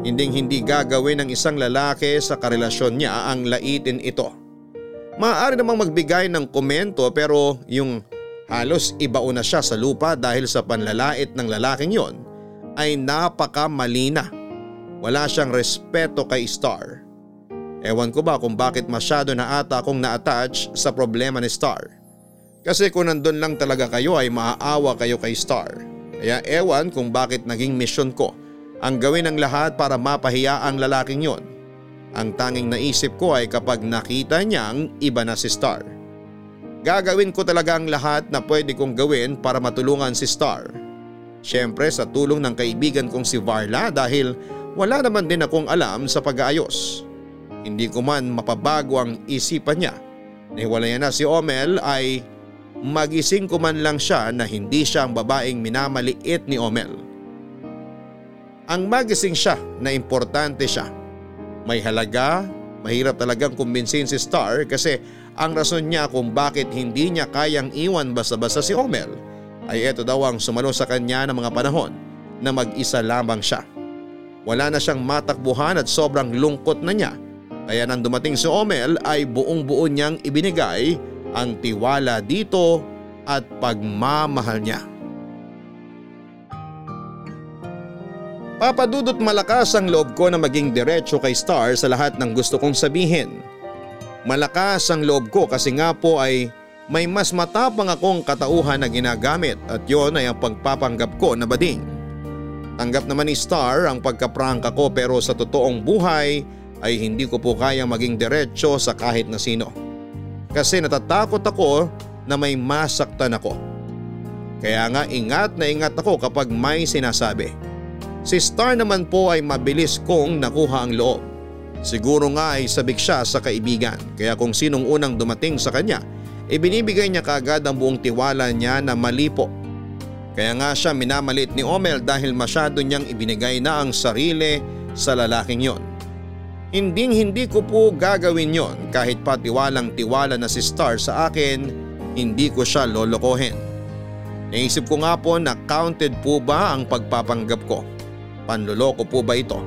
Hinding hindi gagawin ng isang lalaki sa karelasyon niya ang laitin ito. Maaari namang magbigay ng komento pero yung halos ibao na siya sa lupa dahil sa panlalait ng lalaking yon ay napakamali na. Wala siyang respeto kay Star. Ewan ko ba kung bakit masyado na ata akong na-attach sa problema ni Star. Kasi kung nandun lang talaga kayo ay maaawa kayo kay Star. Kaya ewan kung bakit naging mission ko ang gawin ang lahat para mapahiya ang lalaking yon. Ang tanging naisip ko ay kapag nakita niyang iba na si Star. Gagawin ko talaga ang lahat na pwede kong gawin para matulungan si Star. Siyempre sa tulong ng kaibigan kong si Varla dahil wala naman din akong alam sa pag-aayos. Hindi ko man mapabago ang isipan niya. Nahiwalayan na si Omel ay magising ko man lang siya na hindi siya ang babaeng minamaliit ni Omel. Ang magising siya na importante siya. May halaga, mahirap talagang kumbinsin si Star kasi ang rason niya kung bakit hindi niya kayang iwan basta-basta si Omel ay ito daw ang sumalo sa kanya ng mga panahon na mag-isa lamang siya. Wala na siyang matakbuhan at sobrang lungkot na niya kaya nang dumating si Omel ay buong buo niyang ibinigay ang tiwala dito at pagmamahal niya. Papadudot malakas ang loob ko na maging diretsyo kay Star sa lahat ng gusto kong sabihin. Malakas ang loob ko kasi nga po ay may mas matapang akong katauhan na ginagamit at yon ay ang pagpapanggap ko na bading. Tanggap naman ni Star ang pagkaprangka ko pero sa totoong buhay ay hindi ko po kaya maging diretsyo sa kahit na sino. Kasi natatakot ako na may masaktan ako. Kaya nga ingat na ingat ako kapag may sinasabi. Si Star naman po ay mabilis kong nakuha ang loob. Siguro nga ay sabik siya sa kaibigan kaya kung sinong unang dumating sa kanya, ibinibigay niya kagad ang buong tiwala niya na mali po. Kaya nga siya minamalit ni Omel dahil masyado niyang ibinigay na ang sarili sa lalaking yon. Hinding hindi ko po gagawin yon kahit pa tiwalang tiwala na si Star sa akin, hindi ko siya lolokohin. Naisip ko nga po na counted po ba ang pagpapanggap ko Panloloko po ba ito?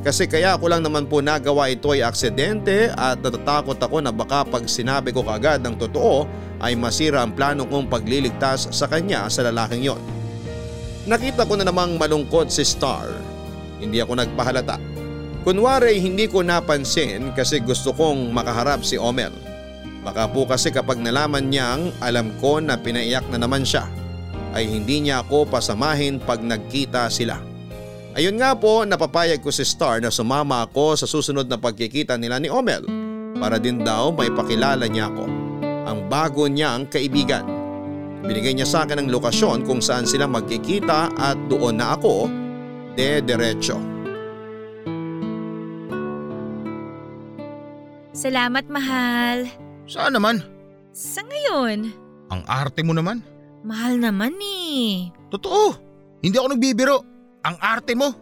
Kasi kaya ko lang naman po nagawa ito ay aksidente at natatakot ako na baka pag sinabi ko kagad ng totoo ay masira ang plano kong pagliligtas sa kanya sa lalaking yon. Nakita ko na namang malungkot si Star. Hindi ako nagpahalata. Kunwari hindi ko napansin kasi gusto kong makaharap si Omel. Baka po kasi kapag nalaman niyang alam ko na pinaiyak na naman siya ay hindi niya ako pasamahin pag nagkita sila. Ayun nga po napapayag ko si Star na sumama ako sa susunod na pagkikita nila ni Omel para din daw may pakilala niya ako, ang bago niyang kaibigan. Binigay niya sa akin ang lokasyon kung saan sila magkikita at doon na ako de derecho. Salamat mahal. Saan naman? Sa ngayon? Ang arte mo naman. Mahal naman eh. Totoo. Hindi ako nagbibiro. Ang arte mo.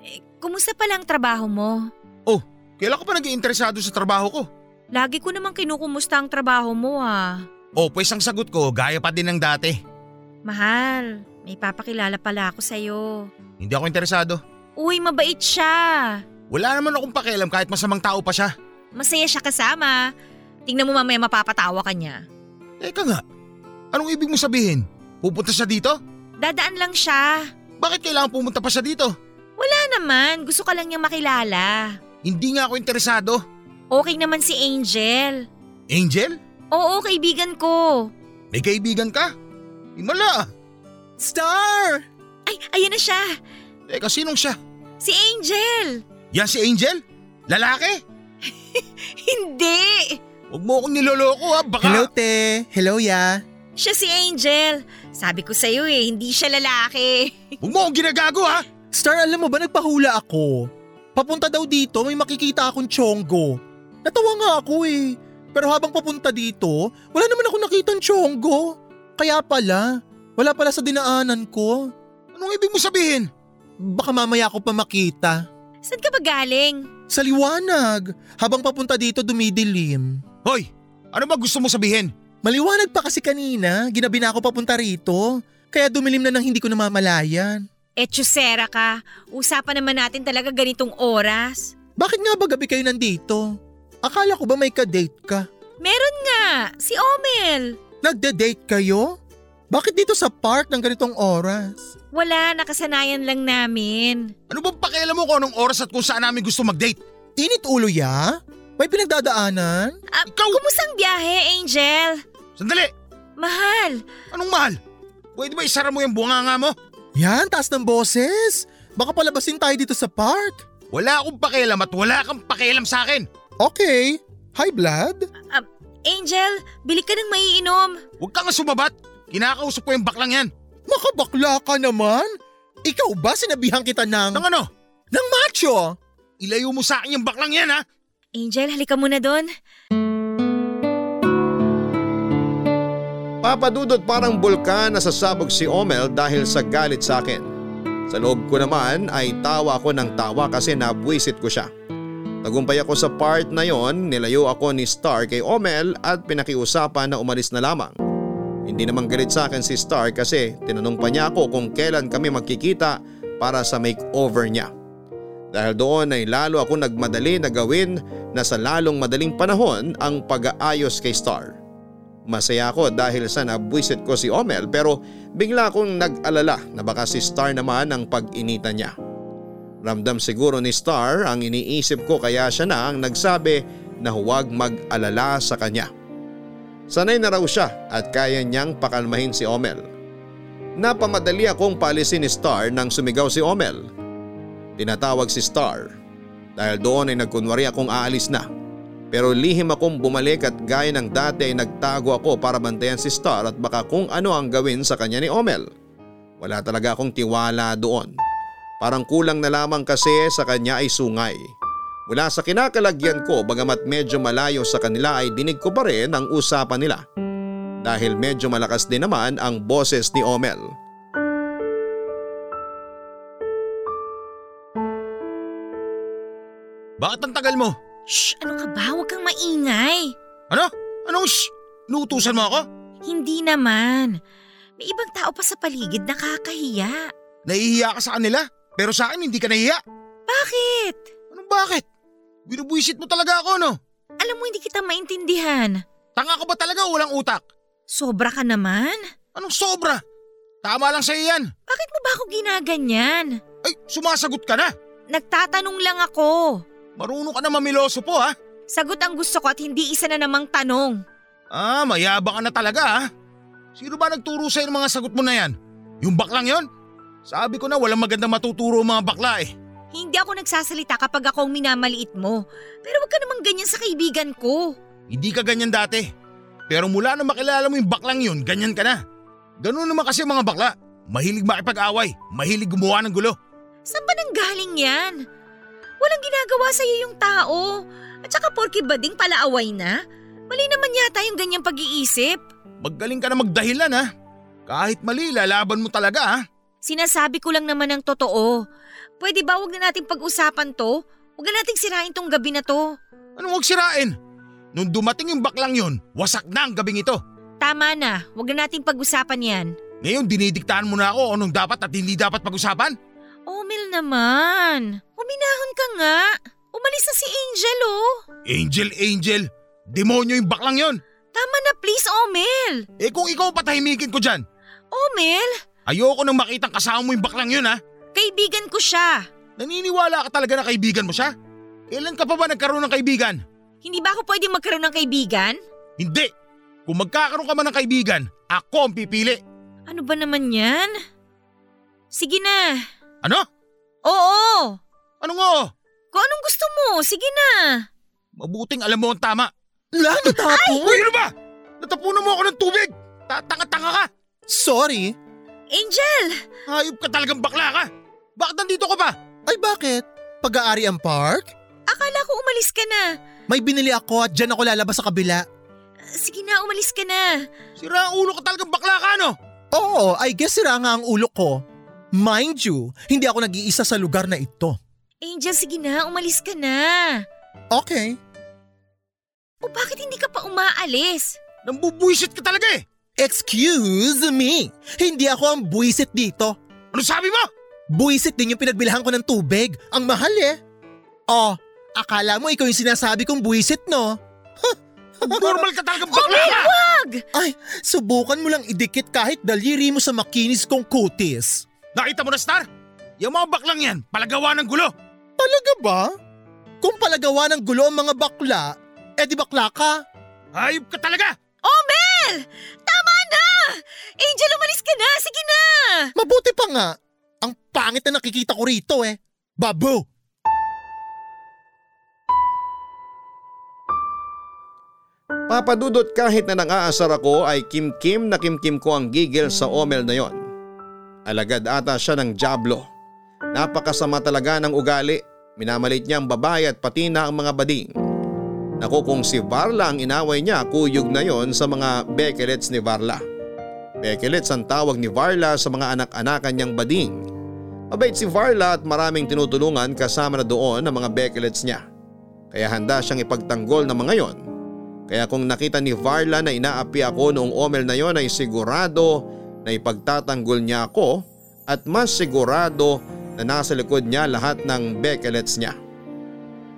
Eh, kumusta pala ang trabaho mo? Oh, kailan ka pa naging interesado sa trabaho ko? Lagi ko namang kinukumusta ang trabaho mo ah. Oh, pues ang sagot ko, gaya pa din ng dati. Mahal, may papakilala pala ako sa'yo. Hindi ako interesado. Uy, mabait siya. Wala naman akong pakialam kahit masamang tao pa siya. Masaya siya kasama. Tingnan mo mamaya mapapatawa ka niya. Teka nga, anong ibig mo sabihin? Pupunta siya dito? Dadaan lang siya. Bakit kailangan pumunta pa siya dito? Wala naman, gusto ka lang niyang makilala. Hindi nga ako interesado. Okay naman si Angel. Angel? Oo, kaibigan ko. May kaibigan ka? Himala. Star! Ay, ayan na siya. Teka, sinong siya? Si Angel. Yan si Angel? Lalaki? [laughs] Hindi. Huwag mo akong niloloko ha, baka… Hello, te. Hello, ya. Siya si Angel. Sabi ko sa'yo eh, hindi siya lalaki. [laughs] Huwag mo akong ginagago ha! Star, alam mo ba nagpahula ako? Papunta daw dito, may makikita akong chonggo. Natawa nga ako eh. Pero habang papunta dito, wala naman ako nakitang chonggo. Kaya pala, wala pala sa dinaanan ko. Anong ibig mo sabihin? Baka mamaya ako pa makita. Saan ka ba galing? Sa liwanag, habang papunta dito dumidilim. Hoy, ano ba gusto mo sabihin? Maliwanag pa kasi kanina, ginabi na ako papunta rito. Kaya dumilim na nang hindi ko namamalayan. Eh, Chusera ka. Usapan naman natin talaga ganitong oras. Bakit nga ba gabi kayo nandito? Akala ko ba may ka-date ka? Meron nga, si Omel. Nagde-date kayo? Bakit dito sa park ng ganitong oras? Wala, nakasanayan lang namin. Ano bang pakialam mo kung anong oras at kung saan namin gusto mag-date? Init ulo ya? May pinagdadaanan? Ah, Ikaw! Kumusang biyahe, Angel? Sandali! Mahal. Anong mahal? Pwede ba isara mo yung bunganga mo? Yan, taas ng boses. Baka palabasin tayo dito sa park. Wala akong pakialam at wala kang pakialam sa akin. Okay. Hi, Blood. Angel, bili ka ng maiinom. Huwag ka nga sumabat. Kinakausap ko yung baklang yan. Makabakla ka naman. Ikaw ba sinabihan kita ng... Nang ano? ng macho? Ilayo mo sa akin yung baklang yan ha? Angel, halika muna doon. Papadudot parang bulkan na sasabog si Omel dahil sa galit sa akin. Sa loob ko naman ay tawa ako ng tawa kasi nabwisit ko siya. Tagumpay ako sa part na yon, nilayo ako ni Star kay Omel at pinakiusapan na umalis na lamang. Hindi naman galit sa akin si Star kasi tinanong pa niya ako kung kailan kami magkikita para sa makeover niya. Dahil doon ay lalo ako nagmadali na gawin na sa lalong madaling panahon ang pag-aayos kay Star. Masaya ako dahil sa nabwisit ko si Omel pero bigla akong nag-alala na baka si Star naman ang pag-inita niya. Ramdam siguro ni Star ang iniisip ko kaya siya na ang nagsabi na huwag mag-alala sa kanya. Sanay na raw siya at kaya niyang pakalmahin si Omel. Napamadali akong paalisin ni Star nang sumigaw si Omel. Tinatawag si Star dahil doon ay nagkunwari akong aalis na. Pero lihim akong bumalik at gaya ng dati ay nagtago ako para bantayan si Star at baka kung ano ang gawin sa kanya ni Omel. Wala talaga akong tiwala doon. Parang kulang na lamang kasi sa kanya ay sungay. Mula sa kinakalagyan ko bagamat medyo malayo sa kanila ay dinig ko pa rin ang usapan nila. Dahil medyo malakas din naman ang boses ni Omel. Bakit ang tagal mo? Shh! Ano ka ba? Huwag kang maingay. Ano? Anong shh? Nuutusan mo ako? Hindi naman. May ibang tao pa sa paligid na kakahiya. Nahihiya ka sa kanila? Pero sa akin hindi ka nahihiya. Bakit? Anong bakit? Binubuisit mo talaga ako no? Alam mo hindi kita maintindihan. Tanga ka ba talaga o walang utak? Sobra ka naman. Anong sobra? Tama lang sa'yo yan. Bakit mo ba ako ginaganyan? Ay, sumasagot ka na. Nagtatanong lang ako. Marunong ka na mamiloso po ha. Sagot ang gusto ko at hindi isa na namang tanong. Ah, mayabang ka na talaga ha. Sino ba nagturo sa'yo ng mga sagot mo na yan? Yung baklang yon? Sabi ko na walang magandang matuturo ang mga bakla eh. Hindi ako nagsasalita kapag ako ang minamaliit mo. Pero wag ka namang ganyan sa kaibigan ko. Hindi ka ganyan dati. Pero mula na makilala mo yung baklang yun, ganyan ka na. Ganun naman kasi mga bakla. Mahilig makipag-away, mahilig gumawa ng gulo. Saan ba nang galing yan? Walang ginagawa sa iyo yung tao. At saka porky bading palaaway na. Mali naman yata yung ganyang pag-iisip. Magaling ka na magdahilan ha. Kahit mali, lalaban mo talaga ha. Sinasabi ko lang naman ang totoo. Pwede ba wag na nating pag-usapan to? Huwag na nating sirain tong gabi na to. Anong huwag sirain? Nung dumating yung baklang yun, wasak na ang gabing ito. Tama na, huwag na nating pag-usapan yan. Ngayon dinidiktahan mo na ako anong dapat at hindi dapat pag-usapan? Omil naman. Uminahon ka nga. Umalis na si Angel oh. Angel, Angel, demonyo yung baklang yon. Tama na please, Omel. Eh kung ikaw patahimikin ko dyan, Omel, ayoko nang makitang kasama mo yung baklang yun ha. kaibigan ko siya. Naniniwala ka talaga na kaibigan mo siya? Kailan ka pa ba nagkaroon ng kaibigan? Hindi ba ako pwedeng magkaroon ng kaibigan? Hindi. Kung magkakaroon ka man ng kaibigan, ako ang pipili. Ano ba naman yan? Sige na. Ano? Oo. Ano nga? Kung anong gusto mo, sige na. Mabuting alam mo ang tama. La, natapon? Uy, ano ba? Natapunan mo ako ng tubig. Tatanga-tanga ka. Sorry. Angel! Hayop ka talagang bakla ka. Bakit nandito ka pa? Ay bakit? Pag-aari ang park? Akala ko umalis ka na. May binili ako at dyan ako lalabas sa kabila. Sige na, umalis ka na. Sira ang ulo ka talagang bakla ka, no? Oo, I guess sira nga ang ulo ko. Mind you, hindi ako nag-iisa sa lugar na ito. Angel, sige na, umalis ka na. Okay. O bakit hindi ka pa umaalis? Nambubuisit ka talaga eh. Excuse me, hindi ako ang buwisit dito. Ano sabi mo? Buwisit din yung pinagbilhan ko ng tubig. Ang mahal eh. Oh, akala mo ikaw yung sinasabi kong buwisit no? [laughs] Normal ka talagang bakla ka. Wag! Ay, subukan mo lang idikit kahit daliri mo sa makinis kong kutis. Nakita mo na, Star? Yung mga baklang yan, palagawa ng gulo. Talaga ba? Kung palagawa ng gulo ang mga bakla, eh di bakla ka. Hayop ka talaga. Omel! Tama na! Angel, umalis ka na! Sige na! Mabuti pa nga. Ang pangit na nakikita ko rito eh. Babu! Papadudot kahit na nang-aasar ako ay kim-kim na kim-kim ko ang gigil sa Omel na yon. Alagad ata siya ng jablo. Napakasama talaga ng ugali. Minamalit niya ang babae at pati na ang mga bading. Naku kung si Varla ang inaway niya kuyog na yon sa mga bekelets ni Varla. Bekelets ang tawag ni Varla sa mga anak-anakan niyang bading. Mabait si Varla at maraming tinutulungan kasama na doon ang mga bekelets niya. Kaya handa siyang ipagtanggol ng mga yon. Kaya kung nakita ni Varla na inaapi ako noong Omel na yon ay sigurado na ipagtatanggol niya ako at mas sigurado na nasa likod niya lahat ng bekelets niya.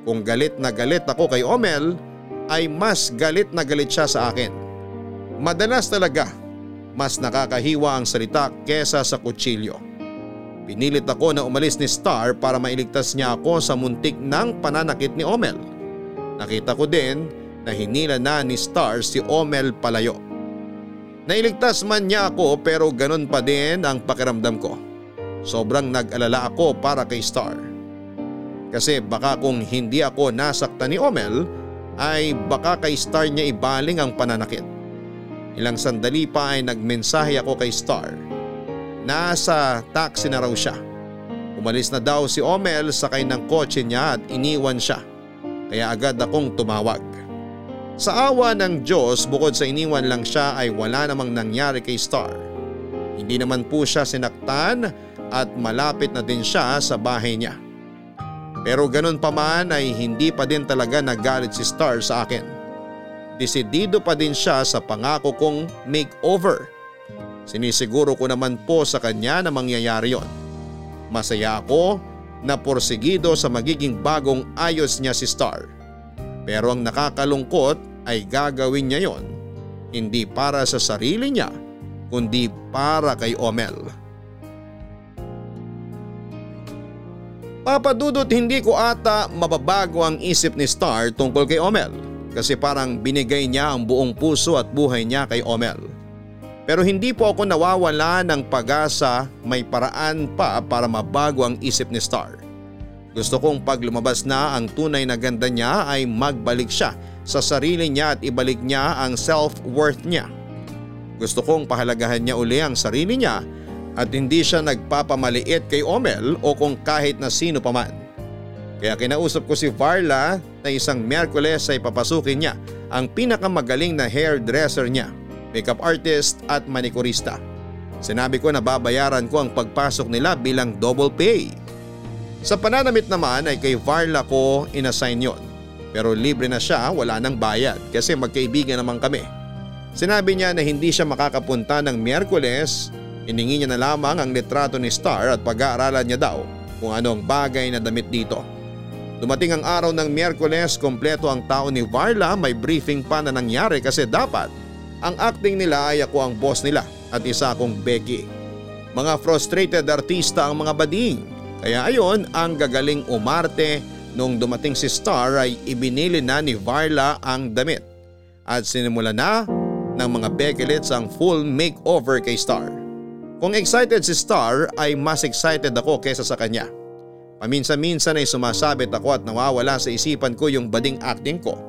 Kung galit na galit ako kay Omel ay mas galit na galit siya sa akin. Madalas talaga, mas nakakahiwa ang salita kesa sa kutsilyo. Pinilit ako na umalis ni Star para mailigtas niya ako sa muntik ng pananakit ni Omel. Nakita ko din na hinila na ni Star si Omel palayo. Nailigtas man niya ako pero ganun pa din ang pakiramdam ko. Sobrang nag-alala ako para kay Star. Kasi baka kung hindi ako nasaktan ni Omel ay baka kay Star niya ibaling ang pananakit. Ilang sandali pa ay nagmensahe ako kay Star Nasa taxi na raw siya. Umalis na daw si Omel sakay ng kotse niya at iniwan siya. Kaya agad akong tumawag. Sa awa ng Diyos bukod sa iniwan lang siya ay wala namang nangyari kay Star. Hindi naman po siya sinaktan at malapit na din siya sa bahay niya. Pero ganun pa man ay hindi pa din talaga nagalit si Star sa akin. Desidido pa din siya sa pangako kong makeover Sinisiguro ko naman po sa kanya na mangyayari yon. Masaya ako na porsigido sa magiging bagong ayos niya si Star. Pero ang nakakalungkot ay gagawin niya yon hindi para sa sarili niya kundi para kay Omel. Papadudot hindi ko ata mababago ang isip ni Star tungkol kay Omel kasi parang binigay niya ang buong puso at buhay niya kay Omel. Pero hindi po ako nawawala ng pag-asa may paraan pa para mabago ang isip ni Star. Gusto kong pag lumabas na ang tunay na ganda niya ay magbalik siya sa sarili niya at ibalik niya ang self-worth niya. Gusto kong pahalagahan niya uli ang sarili niya at hindi siya nagpapamaliit kay Omel o kung kahit na sino pa man. Kaya kinausap ko si Varla na isang Merkules ay papasukin niya ang pinakamagaling na hairdresser niya makeup artist at manikurista. Sinabi ko na babayaran ko ang pagpasok nila bilang double pay. Sa pananamit naman ay kay Varla ko inassign yon. Pero libre na siya wala nang bayad kasi magkaibigan naman kami. Sinabi niya na hindi siya makakapunta ng Miyerkules, iningi niya na lamang ang litrato ni Star at pag-aaralan niya daw kung ano ang bagay na damit dito. Dumating ang araw ng Miyerkules, kompleto ang tao ni Varla, may briefing pa na nangyari kasi dapat ang acting nila ay ako ang boss nila at isa akong Becky. Mga frustrated artista ang mga bading. Kaya ayon ang gagaling umarte nung dumating si Star ay ibinili na ni Varla ang damit. At sinimula na ng mga Beckelets ang full makeover kay Star. Kung excited si Star ay mas excited ako kesa sa kanya. Paminsan-minsan ay sumasabit ako at nawawala sa isipan ko yung bading acting ko.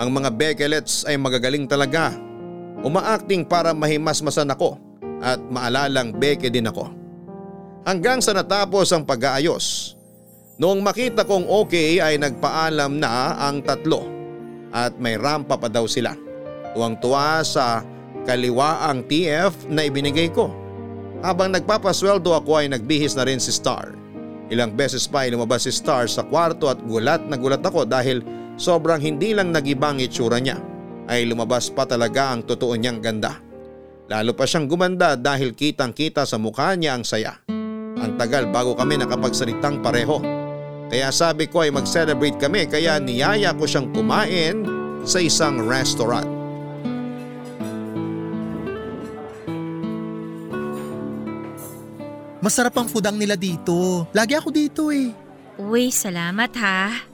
Ang mga Beckelets ay magagaling talaga Umaacting para mahimasmasan ako at maalalang beke din ako. Hanggang sa natapos ang pag-aayos. Noong makita kong okay ay nagpaalam na ang tatlo at may rampa pa daw sila. Tuwang-tuwa sa kaliwa ang TF na ibinigay ko. Habang nagpapasweldo ako ay nagbihis na rin si Star. Ilang beses pa ay lumabas si Star sa kwarto at gulat na gulat ako dahil sobrang hindi lang nagibang itsura niya ay lumabas pa talaga ang totoo niyang ganda. Lalo pa siyang gumanda dahil kitang kita sa mukha niya ang saya. Ang tagal bago kami nakapagsalitang pareho. Kaya sabi ko ay mag-celebrate kami kaya niyaya ko siyang kumain sa isang restaurant. Masarap ang food nila dito. Lagi ako dito eh. Uy, salamat ha.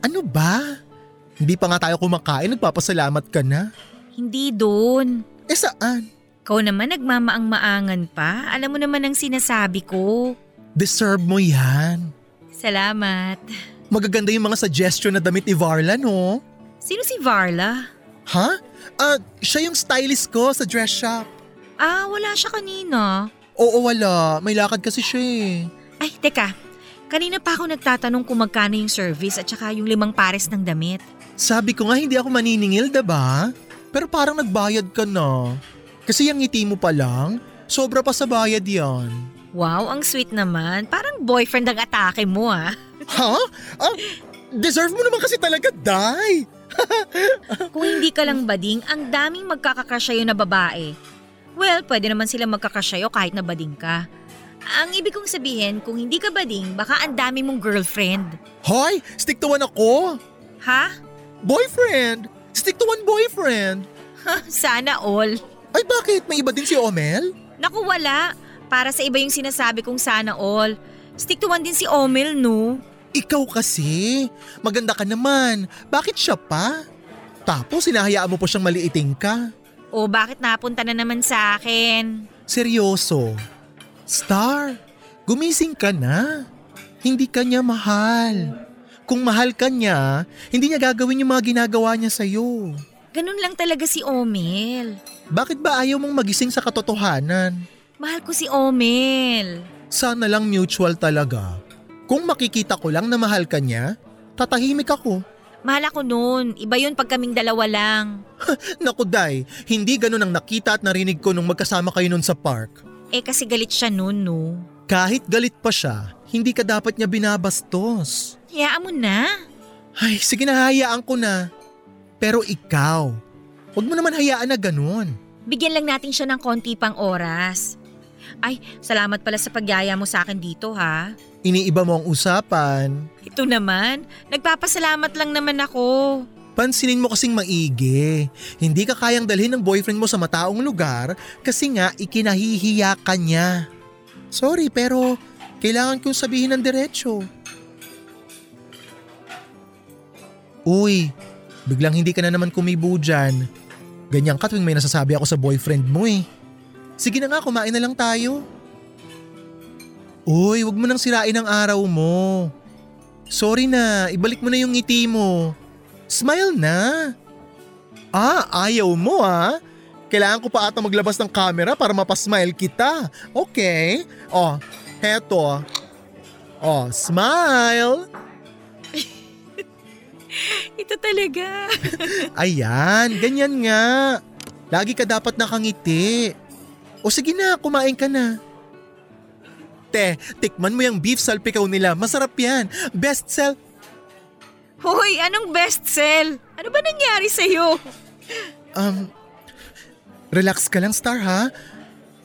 Ano ba? Hindi pa nga tayo kumakain, nagpapasalamat ka na. Hindi doon. Eh saan? Ikaw naman nagmamaang-maangan pa. Alam mo naman ang sinasabi ko. Deserve mo yan. Salamat. Magaganda yung mga suggestion na damit ni Varla, no? Sino si Varla? Ha? Ah, uh, siya yung stylist ko sa dress shop. Ah, wala siya kanina. Oo, wala. May lakad kasi siya eh. Ay, teka. Kanina pa ako nagtatanong kung magkano yung service at saka yung limang pares ng damit. Sabi ko nga hindi ako maniningil, ba? Pero parang nagbayad ka na. Kasi yung ngiti mo pa lang, sobra pa sa bayad yan. Wow, ang sweet naman. Parang boyfriend ang atake mo ah. Ha? Ah, deserve mo naman kasi talaga, Day. [laughs] Kung hindi ka lang bading, ang daming magkakakasyayo na babae. Well, pwede naman sila magkakasyayo kahit na bading ka. Ang ibig kong sabihin, kung hindi ka bading, baka ang dami mong girlfriend. Hoy, stick to one ako. Ha? Boyfriend! Stick to one boyfriend! [laughs] Sana all. Ay bakit? May iba din si Omel? Naku wala. Para sa iba yung sinasabi kong sana all. Stick to one din si Omel, no? Ikaw kasi. Maganda ka naman. Bakit siya pa? Tapos sinahayaan mo po siyang maliiting ka. O bakit napunta na naman sa akin? Seryoso. Star, gumising ka na. Hindi ka niya mahal. Kung mahal ka niya, hindi niya gagawin yung mga ginagawa niya sa'yo. Ganun lang talaga si Omel. Bakit ba ayaw mong magising sa katotohanan? Mahal ko si Omel. Sana lang mutual talaga. Kung makikita ko lang na mahal ka niya, tatahimik ako. Mahal ako noon. Iba yun pag kaming dalawa lang. [laughs] Naku day, hindi ganun ang nakita at narinig ko nung magkasama kayo nun sa park. Eh kasi galit siya noon, no? Kahit galit pa siya, hindi ka dapat niya binabastos. Hayaan mo na. Ay, sige na hayaan ko na. Pero ikaw, huwag mo naman hayaan na ganun. Bigyan lang natin siya ng konti pang oras. Ay, salamat pala sa pagyaya mo sa akin dito ha. Iniiba mo ang usapan. Ito naman, nagpapasalamat lang naman ako. Pansinin mo kasing maigi. Hindi ka kayang dalhin ng boyfriend mo sa mataong lugar kasi nga ikinahihiya ka niya. Sorry pero kailangan kong sabihin ng diretsyo. Uy, biglang hindi ka na naman kumibo dyan. Ganyan ka tuwing may nasasabi ako sa boyfriend mo eh. Sige na nga, kumain na lang tayo. Uy, wag mo nang sirain ang araw mo. Sorry na, ibalik mo na yung ngiti mo. Smile na. Ah, ayaw mo ah. Kailangan ko pa ata maglabas ng camera para mapasmile kita. Okay. Oh, heto. Oh, smile. [laughs] Ito talaga. [laughs] Ayan, ganyan nga. Lagi ka dapat nakangiti. O sige na, kumain ka na. Te, tikman mo yung beef salpikaw nila. Masarap yan. Best sell. Hoy, anong best sell? Ano ba nangyari sa'yo? Um, relax ka lang, Star ha?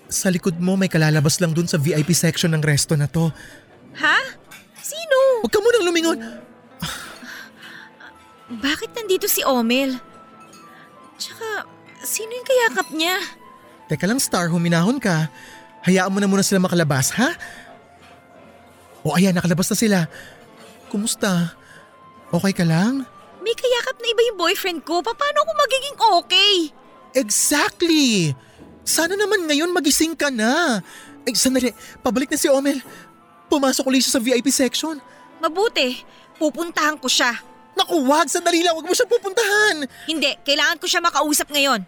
Sa likod mo may kalalabas lang dun sa VIP section ng resto na to. Ha? Sino? Huwag ka munang lumingon. Bakit nandito si Omel? Tsaka, sino yung kayakap niya? Teka lang, Star, huminahon ka. Hayaan mo na muna sila makalabas, ha? O ayan, nakalabas na sila. Kumusta? Okay ka lang? May kayakap na iba yung boyfriend ko. Paano ako magiging okay? Exactly! Sana naman ngayon magising ka na. Eh, sandali, pabalik na si Omel. Pumasok ulit siya sa VIP section. Mabuti, pupuntahan ko siya. Naku, wag! Sandali lang, wag mo siya pupuntahan! Hindi, kailangan ko siya makausap ngayon.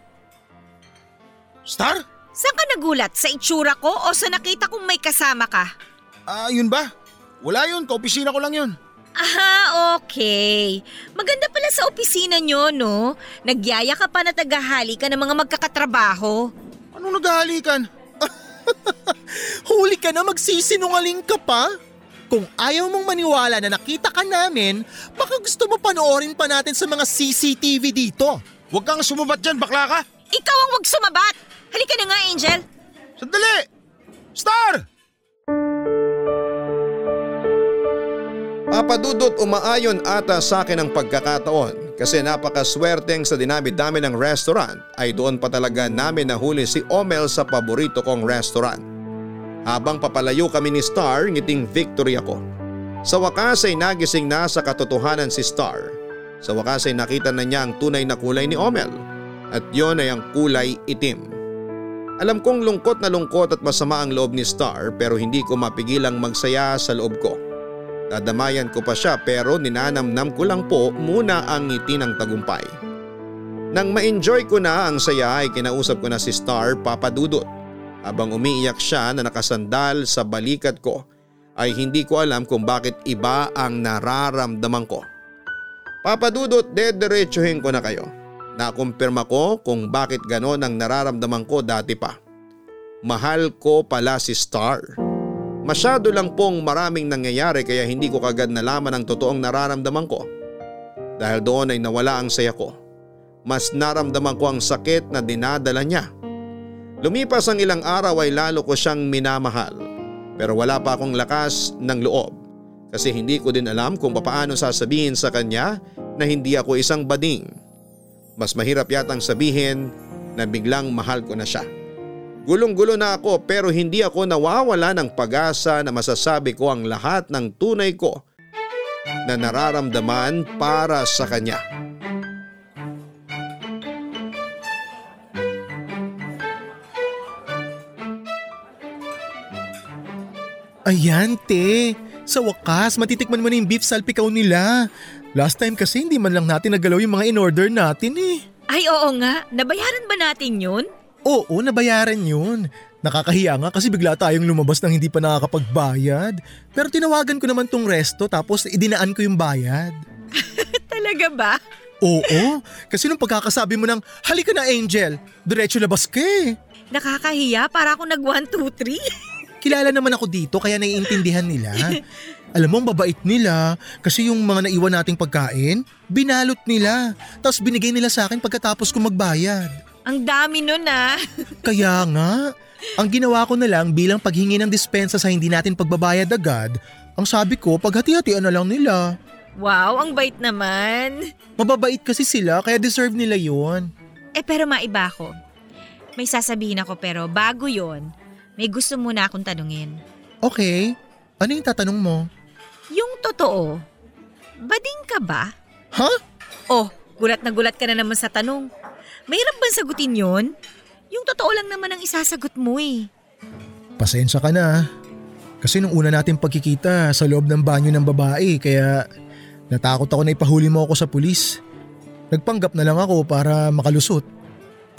Star? Saan ka nagulat? Sa itsura ko o sa nakita kong may kasama ka? Ah, yun ba? Wala yun, kaopisina ko lang yun. Aha, okay. Maganda pala sa opisina nyo, no? Nagyaya ka pa na tagahali ka ng mga magkakatrabaho. Anong naghahalikan? [laughs] Huli ka na, magsisinungaling ka pa? Kung ayaw mong maniwala na nakita ka namin, baka gusto mo panoorin pa natin sa mga CCTV dito. Huwag kang sumubat dyan, bakla ka! Ikaw ang wag sumabat! Halika na nga, Angel! Sandali! Star! Papadudot umaayon ata sa akin ang pagkakataon kasi napakaswerteng sa dinami-dami ng restaurant ay doon pa talaga namin nahuli si Omel sa paborito kong restaurant. Habang papalayo kami ni Star, ngiting victory ako. Sa wakas ay nagising na sa katotohanan si Star. Sa wakas ay nakita na niya ang tunay na kulay ni Omel at yon ay ang kulay itim. Alam kong lungkot na lungkot at masama ang loob ni Star pero hindi ko mapigilang magsaya sa loob ko. Dadamayan ko pa siya pero ninanamnam ko lang po muna ang ngiti ng tagumpay. Nang ma-enjoy ko na ang saya ay kinausap ko na si Star Papadudot. Habang umiiyak siya na nakasandal sa balikat ko ay hindi ko alam kung bakit iba ang nararamdaman ko. Papadudot, dediretsuhin ko na kayo. Nakumpirma ko kung bakit ganon ang nararamdaman ko dati pa. Mahal ko pala si Star. Masyado lang pong maraming nangyayari kaya hindi ko kagad nalaman ang totoong nararamdaman ko. Dahil doon ay nawala ang saya ko. Mas naramdaman ko ang sakit na dinadala niya. Lumipas ang ilang araw ay lalo ko siyang minamahal. Pero wala pa akong lakas ng loob. Kasi hindi ko din alam kung papaano sasabihin sa kanya na hindi ako isang bading. Mas mahirap yatang sabihin na biglang mahal ko na siya. Gulong-gulo na ako pero hindi ako nawawala ng pag-asa na masasabi ko ang lahat ng tunay ko na nararamdaman para sa kanya. Ayan, te. Sa wakas, matitikman mo na yung beef salpikaw nila. Last time kasi hindi man lang natin nagalaw yung mga in-order natin eh. Ay oo nga, nabayaran ba natin yun? Oo, nabayaran yun. Nakakahiya nga kasi bigla tayong lumabas nang hindi pa nakakapagbayad. Pero tinawagan ko naman tong resto tapos idinaan ko yung bayad. [laughs] Talaga ba? Oo, kasi nung pagkakasabi mo ng halika na Angel, diretso labas ka eh. Nakakahiya para ako nag 1, 2, 3. Kilala naman ako dito kaya naiintindihan nila. Alam mo, ang babait nila kasi yung mga naiwan nating pagkain, binalot nila. Tapos binigay nila sa akin pagkatapos ko magbayad. Ang dami nun ah. Kaya nga, ang ginawa ko na lang bilang paghingi ng dispensa sa hindi natin pagbabayad agad, ang sabi ko paghati-hatian na lang nila. Wow, ang bait naman. Mababait kasi sila kaya deserve nila yon. Eh pero maiba ako. May sasabihin ako pero bago yon, may gusto muna akong tanungin. Okay, ano yung tatanong mo? Yung totoo, bading ka ba? Ha? Oh, gulat na gulat ka na naman sa tanong. Mahirap bang sagutin yon? Yung totoo lang naman ang isasagot mo eh. Pasensya ka na. ah. Kasi nung una natin pagkikita sa loob ng banyo ng babae kaya natakot ako na ipahuli mo ako sa pulis. Nagpanggap na lang ako para makalusot.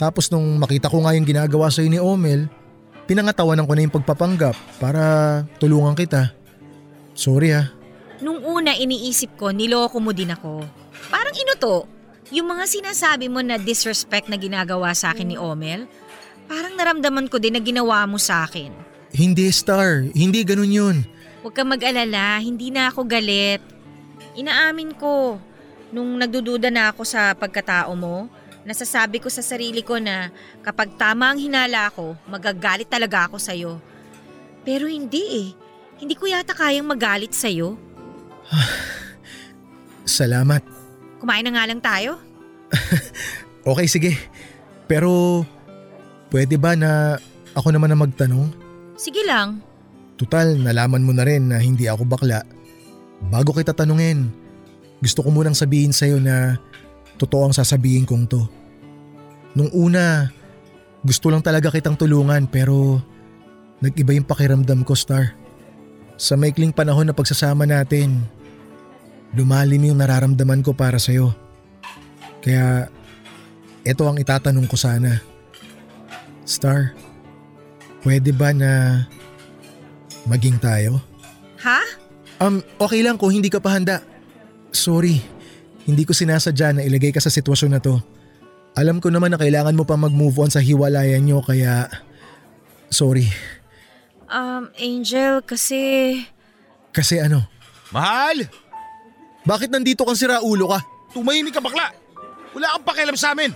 Tapos nung makita ko nga yung ginagawa sa'yo ni Omel, pinangatawanan ko na yung pagpapanggap para tulungan kita. Sorry ah. Nung una iniisip ko, niloko mo din ako. Parang inuto. Yung mga sinasabi mo na disrespect na ginagawa sa akin ni Omel, parang naramdaman ko din na ginawa mo sa akin. Hindi Star, hindi ganun yun. Huwag kang mag-alala, hindi na ako galit. Inaamin ko, nung nagdududa na ako sa pagkatao mo, nasasabi ko sa sarili ko na kapag tama ang hinala ko, magagalit talaga ako sa'yo. Pero hindi eh. Hindi ko yata kayang magalit sa'yo. [sighs] Salamat. Kumain na nga lang tayo. [laughs] Okay sige. Pero pwede ba na ako naman na magtanong? Sige lang. Tutal, nalaman mo na rin na hindi ako bakla. Bago kita tanungin, gusto ko munang sabihin sa'yo na totoo ang sasabihin kong to. Nung una, gusto lang talaga kitang tulungan pero nag-iba yung pakiramdam ko, Star. Sa maikling panahon na pagsasama natin, lumalim yung nararamdaman ko para sa'yo. Kaya, ito ang itatanong ko sana. Star, pwede ba na maging tayo? Ha? Um, okay lang kung hindi ka pa handa. Sorry, hindi ko sinasadya na ilagay ka sa sitwasyon na to. Alam ko naman na kailangan mo pa mag-move on sa hiwalayan nyo kaya... Sorry. Um, Angel, kasi... Kasi ano, Mahal! bakit nandito kang sira ulo ka? Tumahimik ka bakla! Wala kang pakialam sa amin!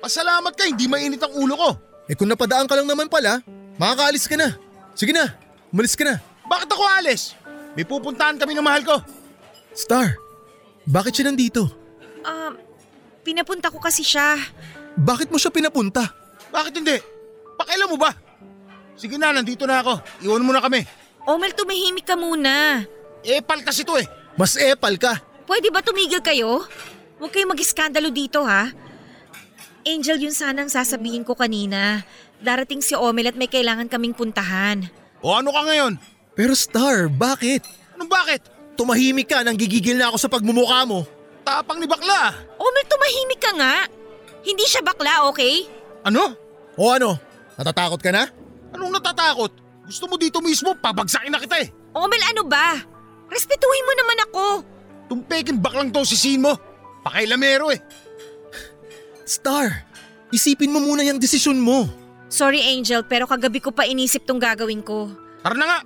Pasalamat ka, hindi mainit ang ulo ko! Eh kung napadaan ka lang naman pala, makakaalis ka na. Sige na, umalis ka na. Bakit ako alis? May pupuntahan kami ng mahal ko. Star, bakit siya nandito? Um, pinapunta ko kasi siya. Bakit mo siya pinapunta? Bakit hindi? Pakialam mo ba? Sige na, nandito na ako. Iwan mo na kami. Omel, tumahimik ka muna. Epal kasi to eh. Mas epal ka. Pwede ba tumigil kayo? Huwag kayong mag-iskandalo dito ha. Angel, yun sana ang sasabihin ko kanina. Darating si Omel at may kailangan kaming puntahan. O ano ka ngayon? Pero Star, bakit? Anong bakit? Tumahimik ka nang gigigil na ako sa pagmumukha mo. Tapang ni bakla. Omel, tumahimik ka nga. Hindi siya bakla, okay? Ano? O ano, natatakot ka na? Anong natatakot? Gusto mo dito mismo, pabagsakin na kita eh. Omel, ano ba? Respetuhin mo naman ako. Tumpekin baklang to sisin mo. Pakailamero eh. Star, isipin mo muna yung desisyon mo. Sorry Angel, pero kagabi ko pa inisip tong gagawin ko. Tara na nga.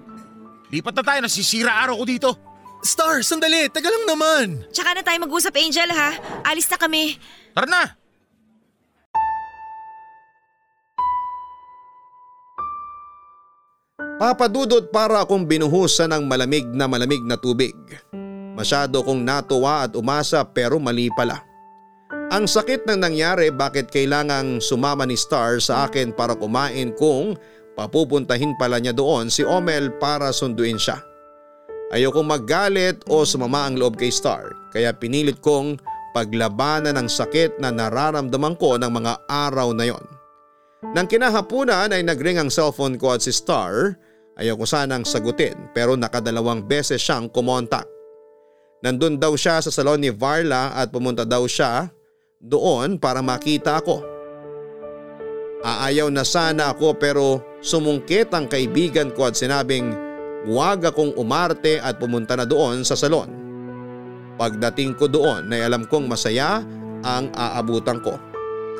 Lipat na tayo, nasisira araw ko dito. Star, sandali, taga lang naman. Tsaka na tayo mag-usap Angel ha. Alis na kami. Tara na. Papadudot para akong binuhusan ng malamig na malamig na tubig. Masyado kong natuwa at umasa pero mali pala. Ang sakit ng nangyari bakit kailangang sumama ni Star sa akin para kumain kung papupuntahin pala niya doon si Omel para sunduin siya. Ayokong maggalit o sumama ang loob kay Star kaya pinilit kong paglabanan ng sakit na nararamdaman ko ng mga araw na yon. Nang kinahapunan ay nagring ang cellphone ko at si Star, ayoko sanang sagutin pero nakadalawang beses siyang kumontak. Nandun daw siya sa salon ni Varla at pumunta daw siya doon para makita ako. Aayaw na sana ako pero sumungkit ang kaibigan ko at sinabing huwag akong umarte at pumunta na doon sa salon. Pagdating ko doon ay alam kong masaya ang aabutan ko.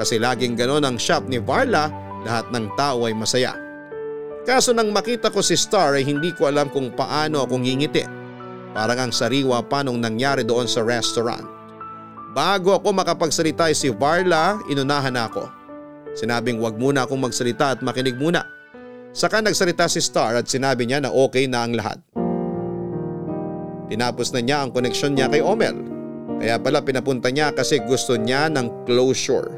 Kasi laging ganon ang shop ni Varla, lahat ng tao ay masaya. Kaso nang makita ko si Star ay hindi ko alam kung paano akong ngingiti. Parang ang sariwa pa nung nangyari doon sa restaurant. Bago ako makapagsalita si Varla, inunahan ako. Sinabing wag muna akong magsalita at makinig muna. Saka nagsalita si Star at sinabi niya na okay na ang lahat. Tinapos na niya ang koneksyon niya kay Omel. Kaya pala pinapunta niya kasi gusto niya ng closure.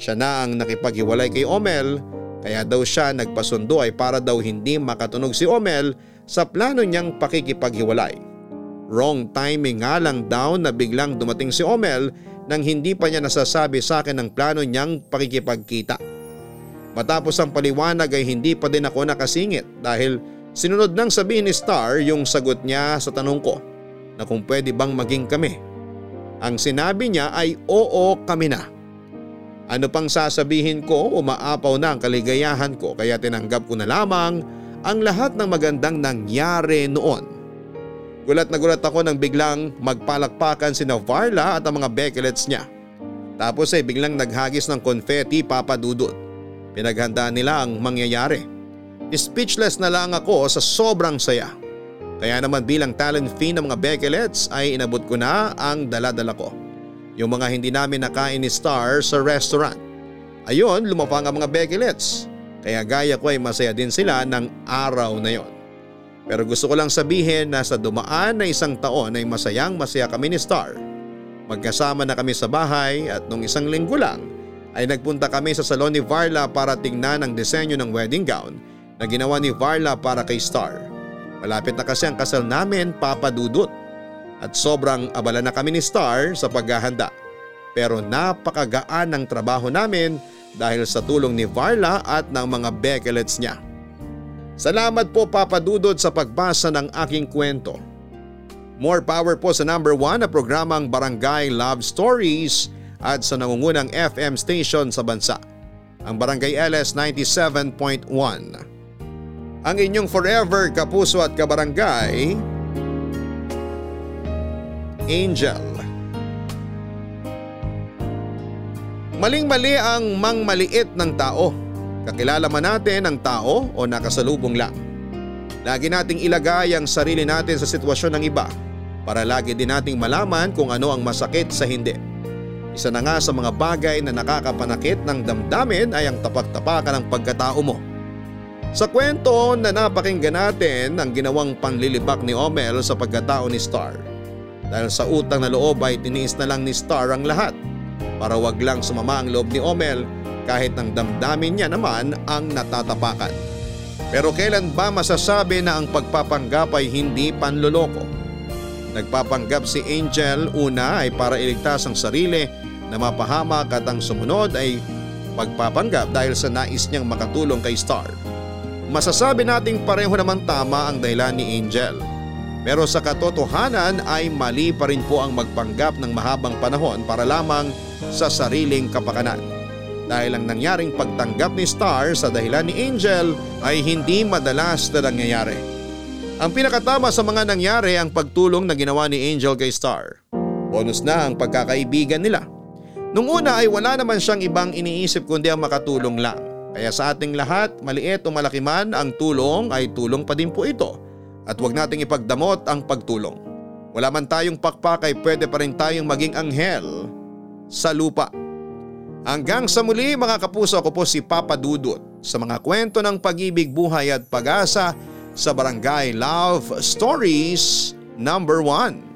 Siya na ang nakipaghiwalay kay Omel kaya daw siya nagpasundo ay para daw hindi makatunog si Omel sa plano niyang pakikipaghiwalay. Wrong timing nga lang daw na biglang dumating si Omel nang hindi pa niya nasasabi sa akin ang plano niyang pakikipagkita. Matapos ang paliwanag ay hindi pa din ako nakasingit dahil sinunod nang sabihin ni Star yung sagot niya sa tanong ko na kung pwede bang maging kami. Ang sinabi niya ay oo kami na. Ano pang sasabihin ko umaapaw na ang kaligayahan ko kaya tinanggap ko na lamang ang lahat ng magandang nangyari noon Gulat na gulat ako nang biglang magpalakpakan si Navarla at ang mga bekelets niya. Tapos ay biglang naghagis ng confetti papadudot. Pinaghandaan nila ang mangyayari. Speechless na lang ako sa sobrang saya. Kaya naman bilang talent fee ng mga bekelets ay inabot ko na ang daladala ko. Yung mga hindi namin nakain ni Star sa restaurant. Ayon, lumapang ang mga bekelets. Kaya gaya ko ay masaya din sila ng araw na yon. Pero gusto ko lang sabihin na sa dumaan na isang taon ay masayang masaya kami ni Star. Magkasama na kami sa bahay at nung isang linggo lang ay nagpunta kami sa salon ni Varla para tingnan ang disenyo ng wedding gown na ginawa ni Varla para kay Star. Malapit na kasi ang kasal namin papadudot at sobrang abala na kami ni Star sa paghahanda. Pero napakagaan ng trabaho namin dahil sa tulong ni Varla at ng mga bekelets niya. Salamat po Papa Dudod sa pagbasa ng aking kwento. More power po sa number 1 na programang Barangay Love Stories at sa nangungunang FM station sa bansa, ang Barangay LS 97.1. Ang inyong forever kapuso at kabarangay, Angel. Maling-mali ang mangmaliit ng tao Kakilala man natin ang tao o nakasalubong lang. Lagi nating ilagay ang sarili natin sa sitwasyon ng iba para lagi din nating malaman kung ano ang masakit sa hindi. Isa na nga sa mga bagay na nakakapanakit ng damdamin ay ang tapak-tapakan ng pagkatao mo. Sa kwento na napakinggan natin ang ginawang panlilibak ni Omel sa pagkatao ni Star. Dahil sa utang na loob ay tiniis na lang ni Star ang lahat para wag lang sumama ang loob ni Omel kahit ng damdamin niya naman ang natatapakan. Pero kailan ba masasabi na ang pagpapanggap ay hindi panloloko? Nagpapanggap si Angel una ay para iligtas ang sarili na mapahamak at ang sumunod ay pagpapanggap dahil sa nais niyang makatulong kay Star. Masasabi nating pareho naman tama ang dahilan ni Angel. Pero sa katotohanan ay mali pa rin po ang magpanggap ng mahabang panahon para lamang sa sariling kapakanan dahil ang nangyaring pagtanggap ni Star sa dahilan ni Angel ay hindi madalas na nangyayari. Ang pinakatama sa mga nangyari ang pagtulong na ginawa ni Angel kay Star. Bonus na ang pagkakaibigan nila. Nung una ay wala naman siyang ibang iniisip kundi ang makatulong lang. Kaya sa ating lahat, maliit o malaki man ang tulong ay tulong pa din po ito. At huwag nating ipagdamot ang pagtulong. Wala man tayong pakpak ay pwede pa rin tayong maging anghel sa lupa. Hanggang sa muli mga kapuso ko po si Papa Dudut sa mga kwento ng pag-ibig, buhay at pag-asa sa Barangay Love Stories number 1.